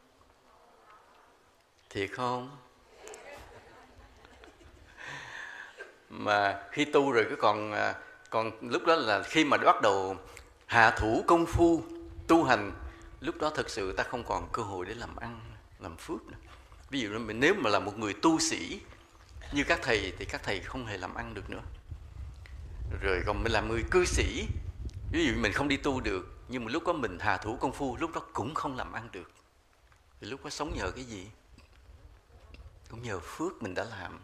Thiệt không? Mà khi tu rồi cứ còn à, còn lúc đó là khi mà bắt đầu hạ thủ công phu, tu hành, lúc đó thật sự ta không còn cơ hội để làm ăn, làm phước nữa ví dụ mình, nếu mà là một người tu sĩ như các thầy thì các thầy không hề làm ăn được nữa. Rồi còn mình là người cư sĩ, ví dụ mình không đi tu được, nhưng mà lúc đó mình hà thủ công phu, lúc đó cũng không làm ăn được. Thì lúc đó sống nhờ cái gì? Cũng nhờ phước mình đã làm.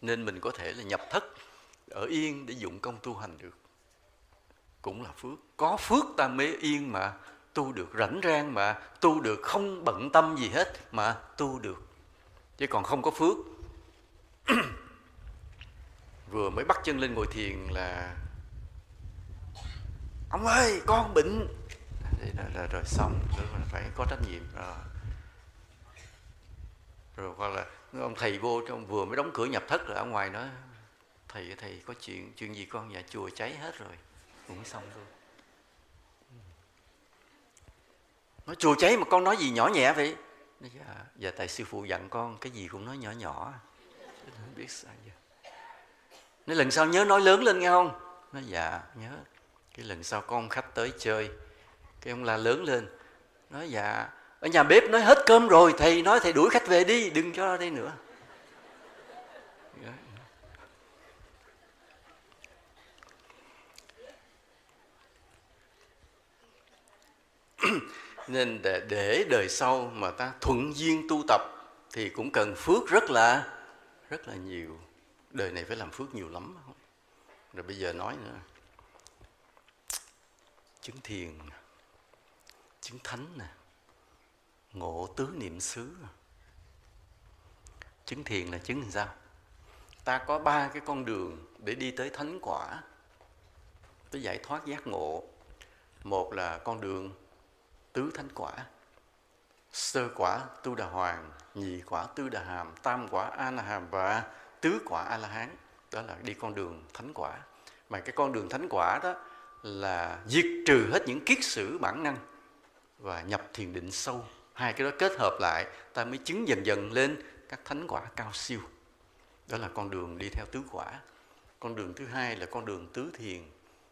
Nên mình có thể là nhập thất ở yên để dụng công tu hành được. Cũng là phước. Có phước ta mới yên mà tu được rảnh rang mà tu được không bận tâm gì hết mà tu được. Chứ còn không có phước. *clears throat* Vừa mới bắt chân lên ngồi thiền là ông ơi con bệnh. Rồi, rồi, rồi xong. Rồi phải có trách nhiệm. Rồi. Rồi qua là ông thầy vô trong vừa mới đóng cửa nhập thất rồi ở ngoài nói thầy thầy có chuyện chuyện gì con nhà chùa cháy hết rồi cũng xong luôn. Nói chùa cháy mà con nói gì nhỏ nhẹ vậy? Nói, dạ, dạ tại sư phụ dặn con cái gì cũng nói nhỏ nhỏ à. không biết sao giờ? Nói lần sau nhớ nói lớn lên nghe không? Nói dạ nhớ. Cái lần sau con khách tới chơi cái ông la lớn lên. Nói dạ ở nhà bếp nói hết cơm rồi thầy nói thầy đuổi khách về đi đừng cho ra đây nữa nên để, để đời sau mà ta thuận duyên tu tập thì cũng cần phước rất là rất là nhiều. Đời này phải làm phước nhiều lắm. Rồi bây giờ nói nữa. Chứng thiền chứng thánh nè ngộ tứ niệm xứ. Chứng thiền là chứng làm sao? Ta có ba cái con đường để đi tới thánh quả. Tới giải thoát giác ngộ. Một là con đường tứ thánh quả, sơ quả tu đà hoàng, nhị quả tư đà hàm, tam quả a la hàm và tứ quả a la hán. Đó là đi con đường thánh quả. Mà cái con đường thánh quả đó là diệt trừ hết những kiết sử bản năng và nhập thiền định sâu. Hai cái đó kết hợp lại, ta mới chứng dần dần lên các thánh quả cao siêu. Đó là con đường đi theo tứ quả. Con đường thứ hai là con đường tứ thiền.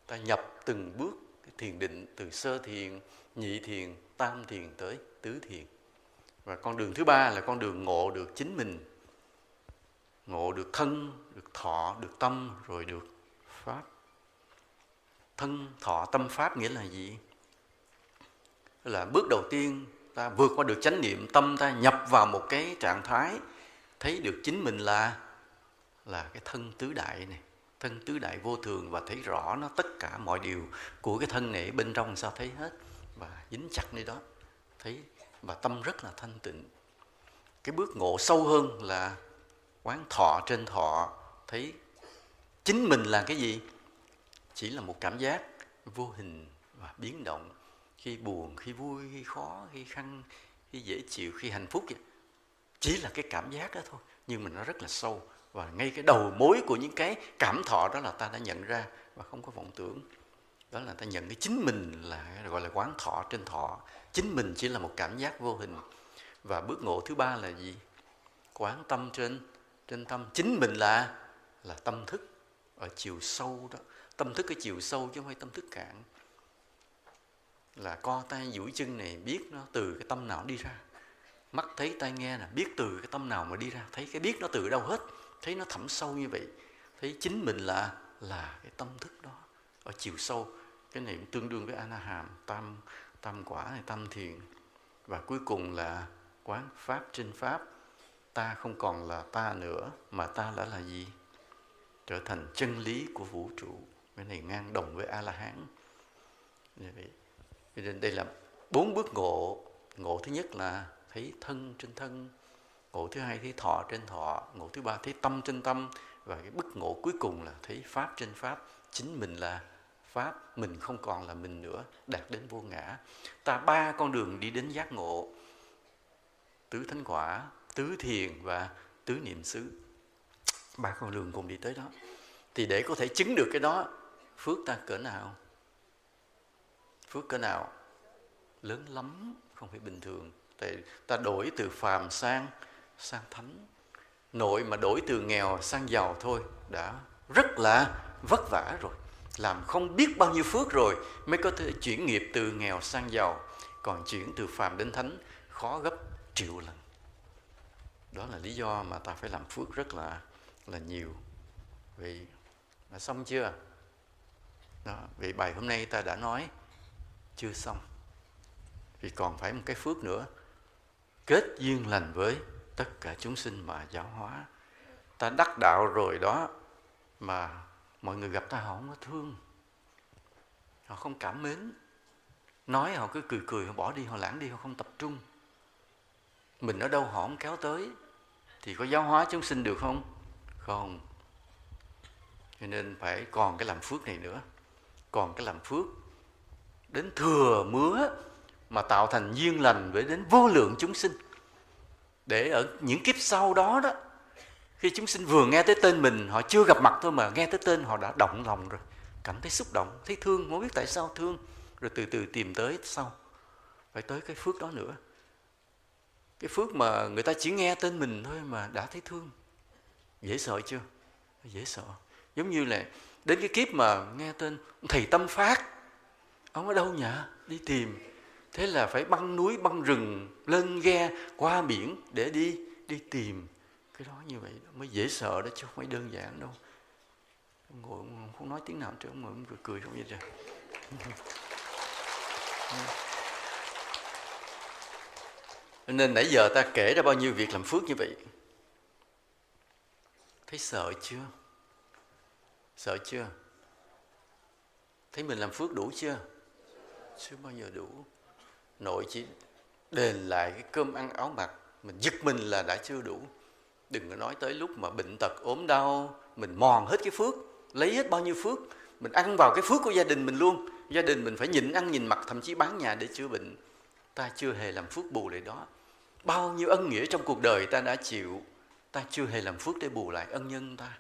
Ta nhập từng bước thiền định từ sơ thiền nhị thiền, tam thiền tới tứ thiền. Và con đường thứ ba là con đường ngộ được chính mình. Ngộ được thân, được thọ, được tâm, rồi được pháp. Thân, thọ, tâm, pháp nghĩa là gì? Là bước đầu tiên, ta vượt qua được chánh niệm, tâm ta nhập vào một cái trạng thái, thấy được chính mình là là cái thân tứ đại này. Thân tứ đại vô thường và thấy rõ nó tất cả mọi điều của cái thân này bên trong sao thấy hết và dính chặt nơi đó. Thấy và tâm rất là thanh tịnh. Cái bước ngộ sâu hơn là quán thọ trên thọ. Thấy chính mình là cái gì? Chỉ là một cảm giác vô hình và biến động. Khi buồn, khi vui, khi khó, khi khăn, khi dễ chịu, khi hạnh phúc vậy. chỉ là cái cảm giác đó thôi. Nhưng mà nó rất là sâu. Và ngay cái đầu mối của những cái cảm thọ đó là ta đã nhận ra và không có vọng tưởng đó là ta nhận cái chính mình là gọi là quán thọ trên thọ. Chính mình chỉ là một cảm giác vô hình. Và bước ngộ thứ ba là gì? Quán tâm trên trên tâm. Chính mình là là tâm thức. Ở chiều sâu đó. Tâm thức cái chiều sâu chứ không phải tâm thức cạn. Là co tay duỗi chân này, biết nó từ cái tâm nào đi ra. Mắt thấy tai nghe là biết từ cái tâm nào mà đi ra. Thấy cái biết nó từ đâu hết. Thấy nó thẳm sâu như vậy. Thấy chính mình là là cái tâm thức đó. Ở chiều sâu cái này cũng tương đương với anaham hàm tam tam quả hay tam thiền. Và cuối cùng là quán pháp trên pháp. Ta không còn là ta nữa, mà ta đã là gì? Trở thành chân lý của vũ trụ. Cái này ngang đồng với a la hán nên đây là bốn bước ngộ. Ngộ thứ nhất là thấy thân trên thân. Ngộ thứ hai, thấy thọ trên thọ. Ngộ thứ ba, thấy tâm trên tâm. Và cái bức ngộ cuối cùng là thấy pháp trên pháp. Chính mình là pháp, mình không còn là mình nữa, đạt đến vô ngã. Ta ba con đường đi đến giác ngộ, tứ thánh quả, tứ thiền và tứ niệm xứ. Ba con đường cùng đi tới đó. Thì để có thể chứng được cái đó, phước ta cỡ nào? Phước cỡ nào? Lớn lắm, không phải bình thường. Tại ta đổi từ phàm sang sang thánh. Nội mà đổi từ nghèo sang giàu thôi, đã rất là vất vả rồi làm không biết bao nhiêu phước rồi mới có thể chuyển nghiệp từ nghèo sang giàu, còn chuyển từ phàm đến thánh, khó gấp triệu lần. Đó là lý do mà ta phải làm phước rất là là nhiều. Vậy đã xong chưa? Đó vậy bài hôm nay ta đã nói, chưa xong. Vì còn phải một cái phước nữa. Kết duyên lành với tất cả chúng sinh mà giáo hóa. Ta đắc đạo rồi đó, mà mọi người gặp ta họ không có thương. Họ không cảm mến. Nói họ cứ cười cười, họ bỏ đi, họ lãng đi, họ không tập trung. Mình ở đâu họ không kéo tới. Thì có giáo hóa chúng sinh được không? Không. Cho nên phải còn cái làm phước này nữa. Còn cái làm phước đến thừa mứa mà tạo thành duyên lành với đến vô lượng chúng sinh. Để ở những kiếp sau đó đó khi chúng sinh vừa nghe tới tên mình, họ chưa gặp mặt thôi mà nghe tới tên họ đã động lòng rồi. Cảm thấy xúc động, thấy thương, không biết tại sao thương. Rồi từ từ tìm tới sau. Phải tới cái phước đó nữa. Cái phước mà người ta chỉ nghe tên mình thôi mà đã thấy thương. Dễ sợ chưa? Dễ sợ. Giống như là đến cái kiếp mà nghe tên thầy tâm phát. Ông ở đâu nhỉ? Đi tìm. Thế là phải băng núi, băng rừng, lên ghe, qua biển để đi đi tìm cái đó như vậy mới dễ sợ đó, chứ không phải đơn giản đâu. Ông ngồi ông không nói tiếng nào trước ông ngồi ông cười không vậy trời. *laughs* Nên nãy giờ ta kể ra bao nhiêu việc làm phước như vậy. Thấy sợ chưa? Sợ chưa? Thấy mình làm phước đủ chưa? Chưa bao giờ đủ. Nội chỉ đền lại cái cơm ăn áo mặc mình giật mình là đã chưa đủ đừng có nói tới lúc mà bệnh tật, ốm đau, mình mòn hết cái phước, lấy hết bao nhiêu phước, mình ăn vào cái phước của gia đình mình luôn. Gia đình mình phải nhịn ăn nhìn mặt thậm chí bán nhà để chữa bệnh. Ta chưa hề làm phước bù lại đó. Bao nhiêu ân nghĩa trong cuộc đời ta đã chịu, ta chưa hề làm phước để bù lại ân nhân ta.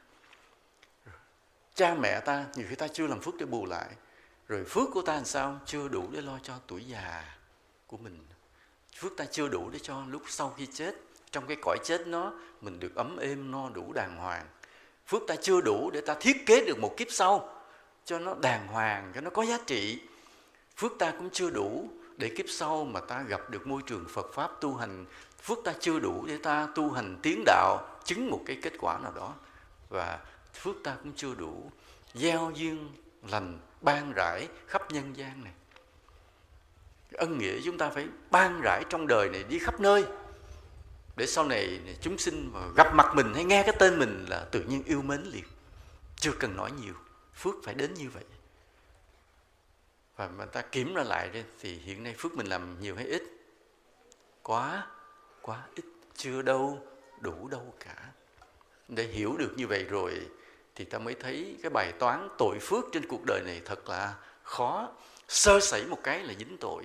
Cha mẹ ta, nhiều khi ta chưa làm phước để bù lại, rồi phước của ta làm sao? Chưa đủ để lo cho tuổi già của mình. Phước ta chưa đủ để cho lúc sau khi chết trong cái cõi chết nó, mình được ấm êm, no đủ đàng hoàng. Phước ta chưa đủ để ta thiết kế được một kiếp sau cho nó đàng hoàng, cho nó có giá trị. Phước ta cũng chưa đủ để kiếp sau mà ta gặp được môi trường Phật pháp tu hành. Phước ta chưa đủ để ta tu hành tiến đạo, chứng một cái kết quả nào đó. Và phước ta cũng chưa đủ gieo duyên lành, ban rải khắp nhân gian này. Ân nghĩa chúng ta phải ban rải trong đời này đi khắp nơi để sau này chúng sinh mà gặp mặt mình hay nghe cái tên mình là tự nhiên yêu mến liền. Chưa cần nói nhiều phước phải đến như vậy. Và mà ta kiểm ra lại đi, thì hiện nay phước mình làm nhiều hay ít? Quá quá ít chưa đâu đủ đâu cả. Để hiểu được như vậy rồi thì ta mới thấy cái bài toán tội phước trên cuộc đời này thật là khó. Sơ sẩy một cái là dính tội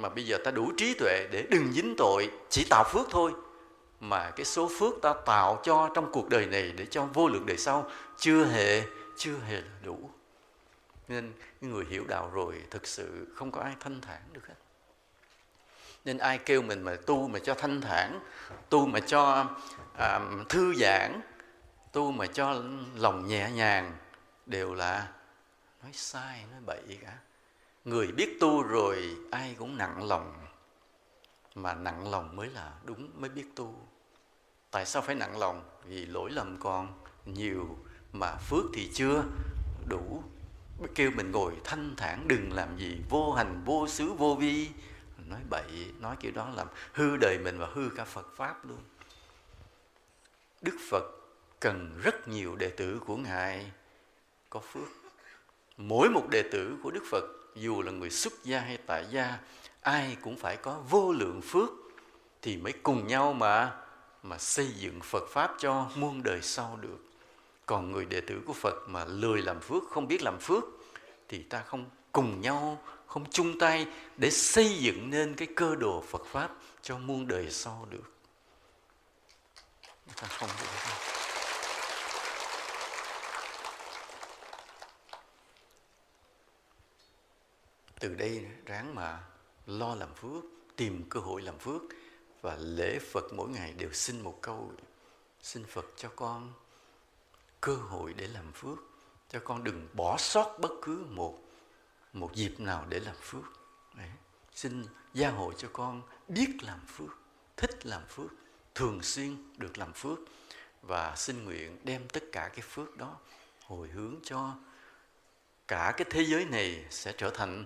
mà bây giờ ta đủ trí tuệ để đừng dính tội chỉ tạo phước thôi. Mà cái số phước ta tạo cho trong cuộc đời này để cho vô lượng đời sau chưa hề chưa hề là đủ. Nên người hiểu đạo rồi thực sự không có ai thanh thản được hết. Nên ai kêu mình mà tu mà cho thanh thản tu mà cho à, thư giãn tu mà cho lòng nhẹ nhàng đều là nói sai nói bậy cả người biết tu rồi, ai cũng nặng lòng. Mà nặng lòng mới là đúng, mới biết tu. Tại sao phải nặng lòng? Vì lỗi lầm còn nhiều mà phước thì chưa đủ. Kêu mình ngồi thanh thản, đừng làm gì vô hành, vô xứ, vô vi. Nói bậy, nói kiểu đó làm hư đời mình và hư cả phật pháp luôn. Đức phật cần rất nhiều đệ tử của ngài. Có phước. Mỗi một đệ tử của đức phật dù là người xuất gia hay tại gia ai cũng phải có vô lượng phước thì mới cùng nhau mà mà xây dựng Phật pháp cho muôn đời sau được. Còn người đệ tử của Phật mà lười làm phước, không biết làm phước thì ta không cùng nhau, không chung tay để xây dựng nên cái cơ đồ Phật pháp cho muôn đời sau được. Ta không được. Từ đây ráng mà lo làm phước, tìm cơ hội làm phước và lễ phật mỗi ngày đều xin một câu, xin phật cho con cơ hội để làm phước cho con đừng bỏ sót bất cứ một một dịp nào để làm phước Đấy. xin gia hộ cho con biết làm phước, thích làm phước, thường xuyên được làm phước và xin nguyện đem tất cả cái phước đó hồi hướng cho cả cái thế giới này sẽ trở thành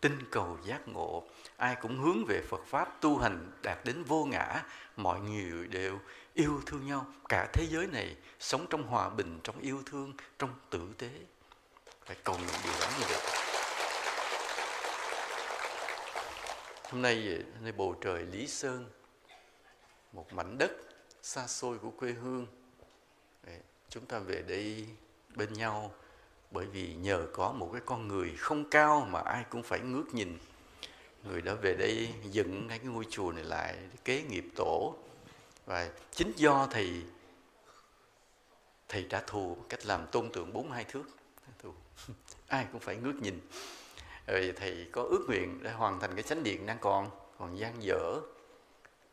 tinh cầu giác ngộ. Ai cũng hướng về Phật pháp tu hành đạt đến vô ngã. Mọi người đều yêu thương nhau. Cả thế giới này sống trong hòa bình, trong yêu thương, trong tử tế. Phải cầu nguyện điều đó như vậy. Hôm nay, nơi bầu trời lý sơn, một mảnh đất xa xôi của quê hương. Chúng ta về đây bên nhau bởi vì nhờ có một cái con người không cao mà ai cũng phải ngước nhìn. Người đó về đây dựng cái ngôi chùa này lại kế nghiệp tổ. Và chính do thầy thầy trả thù cách làm tôn tượng bốn hai thước. Thù. *laughs* ai cũng phải ngước nhìn. Rồi thầy có ước nguyện để hoàn thành cái chánh điện đang còn còn gian dở.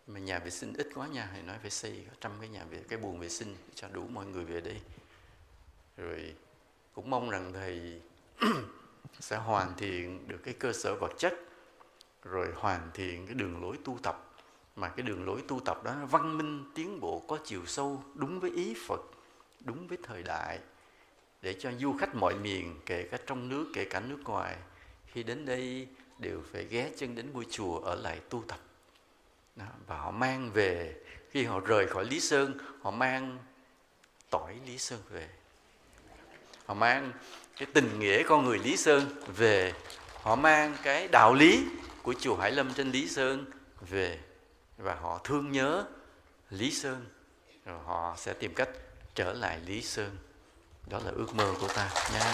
Mà nhà vệ sinh ít quá nha, thầy nói phải xây trăm cái nhà vệ, cái buồng vệ sinh cho đủ mọi người về đây. Rồi cũng mong rằng thầy *clears throat* sẽ hoàn thiện được cái cơ sở vật chất rồi hoàn thiện cái đường lối tu tập. Mà cái đường lối tu tập đó văn minh tiến bộ có chiều sâu đúng với ý Phật đúng với thời đại. Để cho du khách mọi miền kể cả trong nước kể cả nước ngoài khi đến đây đều phải ghé chân đến ngôi chùa ở lại tu tập. Đó, và họ mang về. Khi họ rời khỏi Lý Sơn họ mang tỏi Lý Sơn về họ mang cái tình nghĩa con người Lý Sơn về, họ mang cái đạo lý của chùa Hải Lâm trên Lý Sơn về và họ thương nhớ Lý Sơn. Rồi họ sẽ tìm cách trở lại Lý Sơn. Đó là ước mơ của ta nha.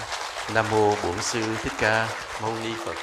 Nam mô Bổn sư Thích Ca Mâu Ni Phật.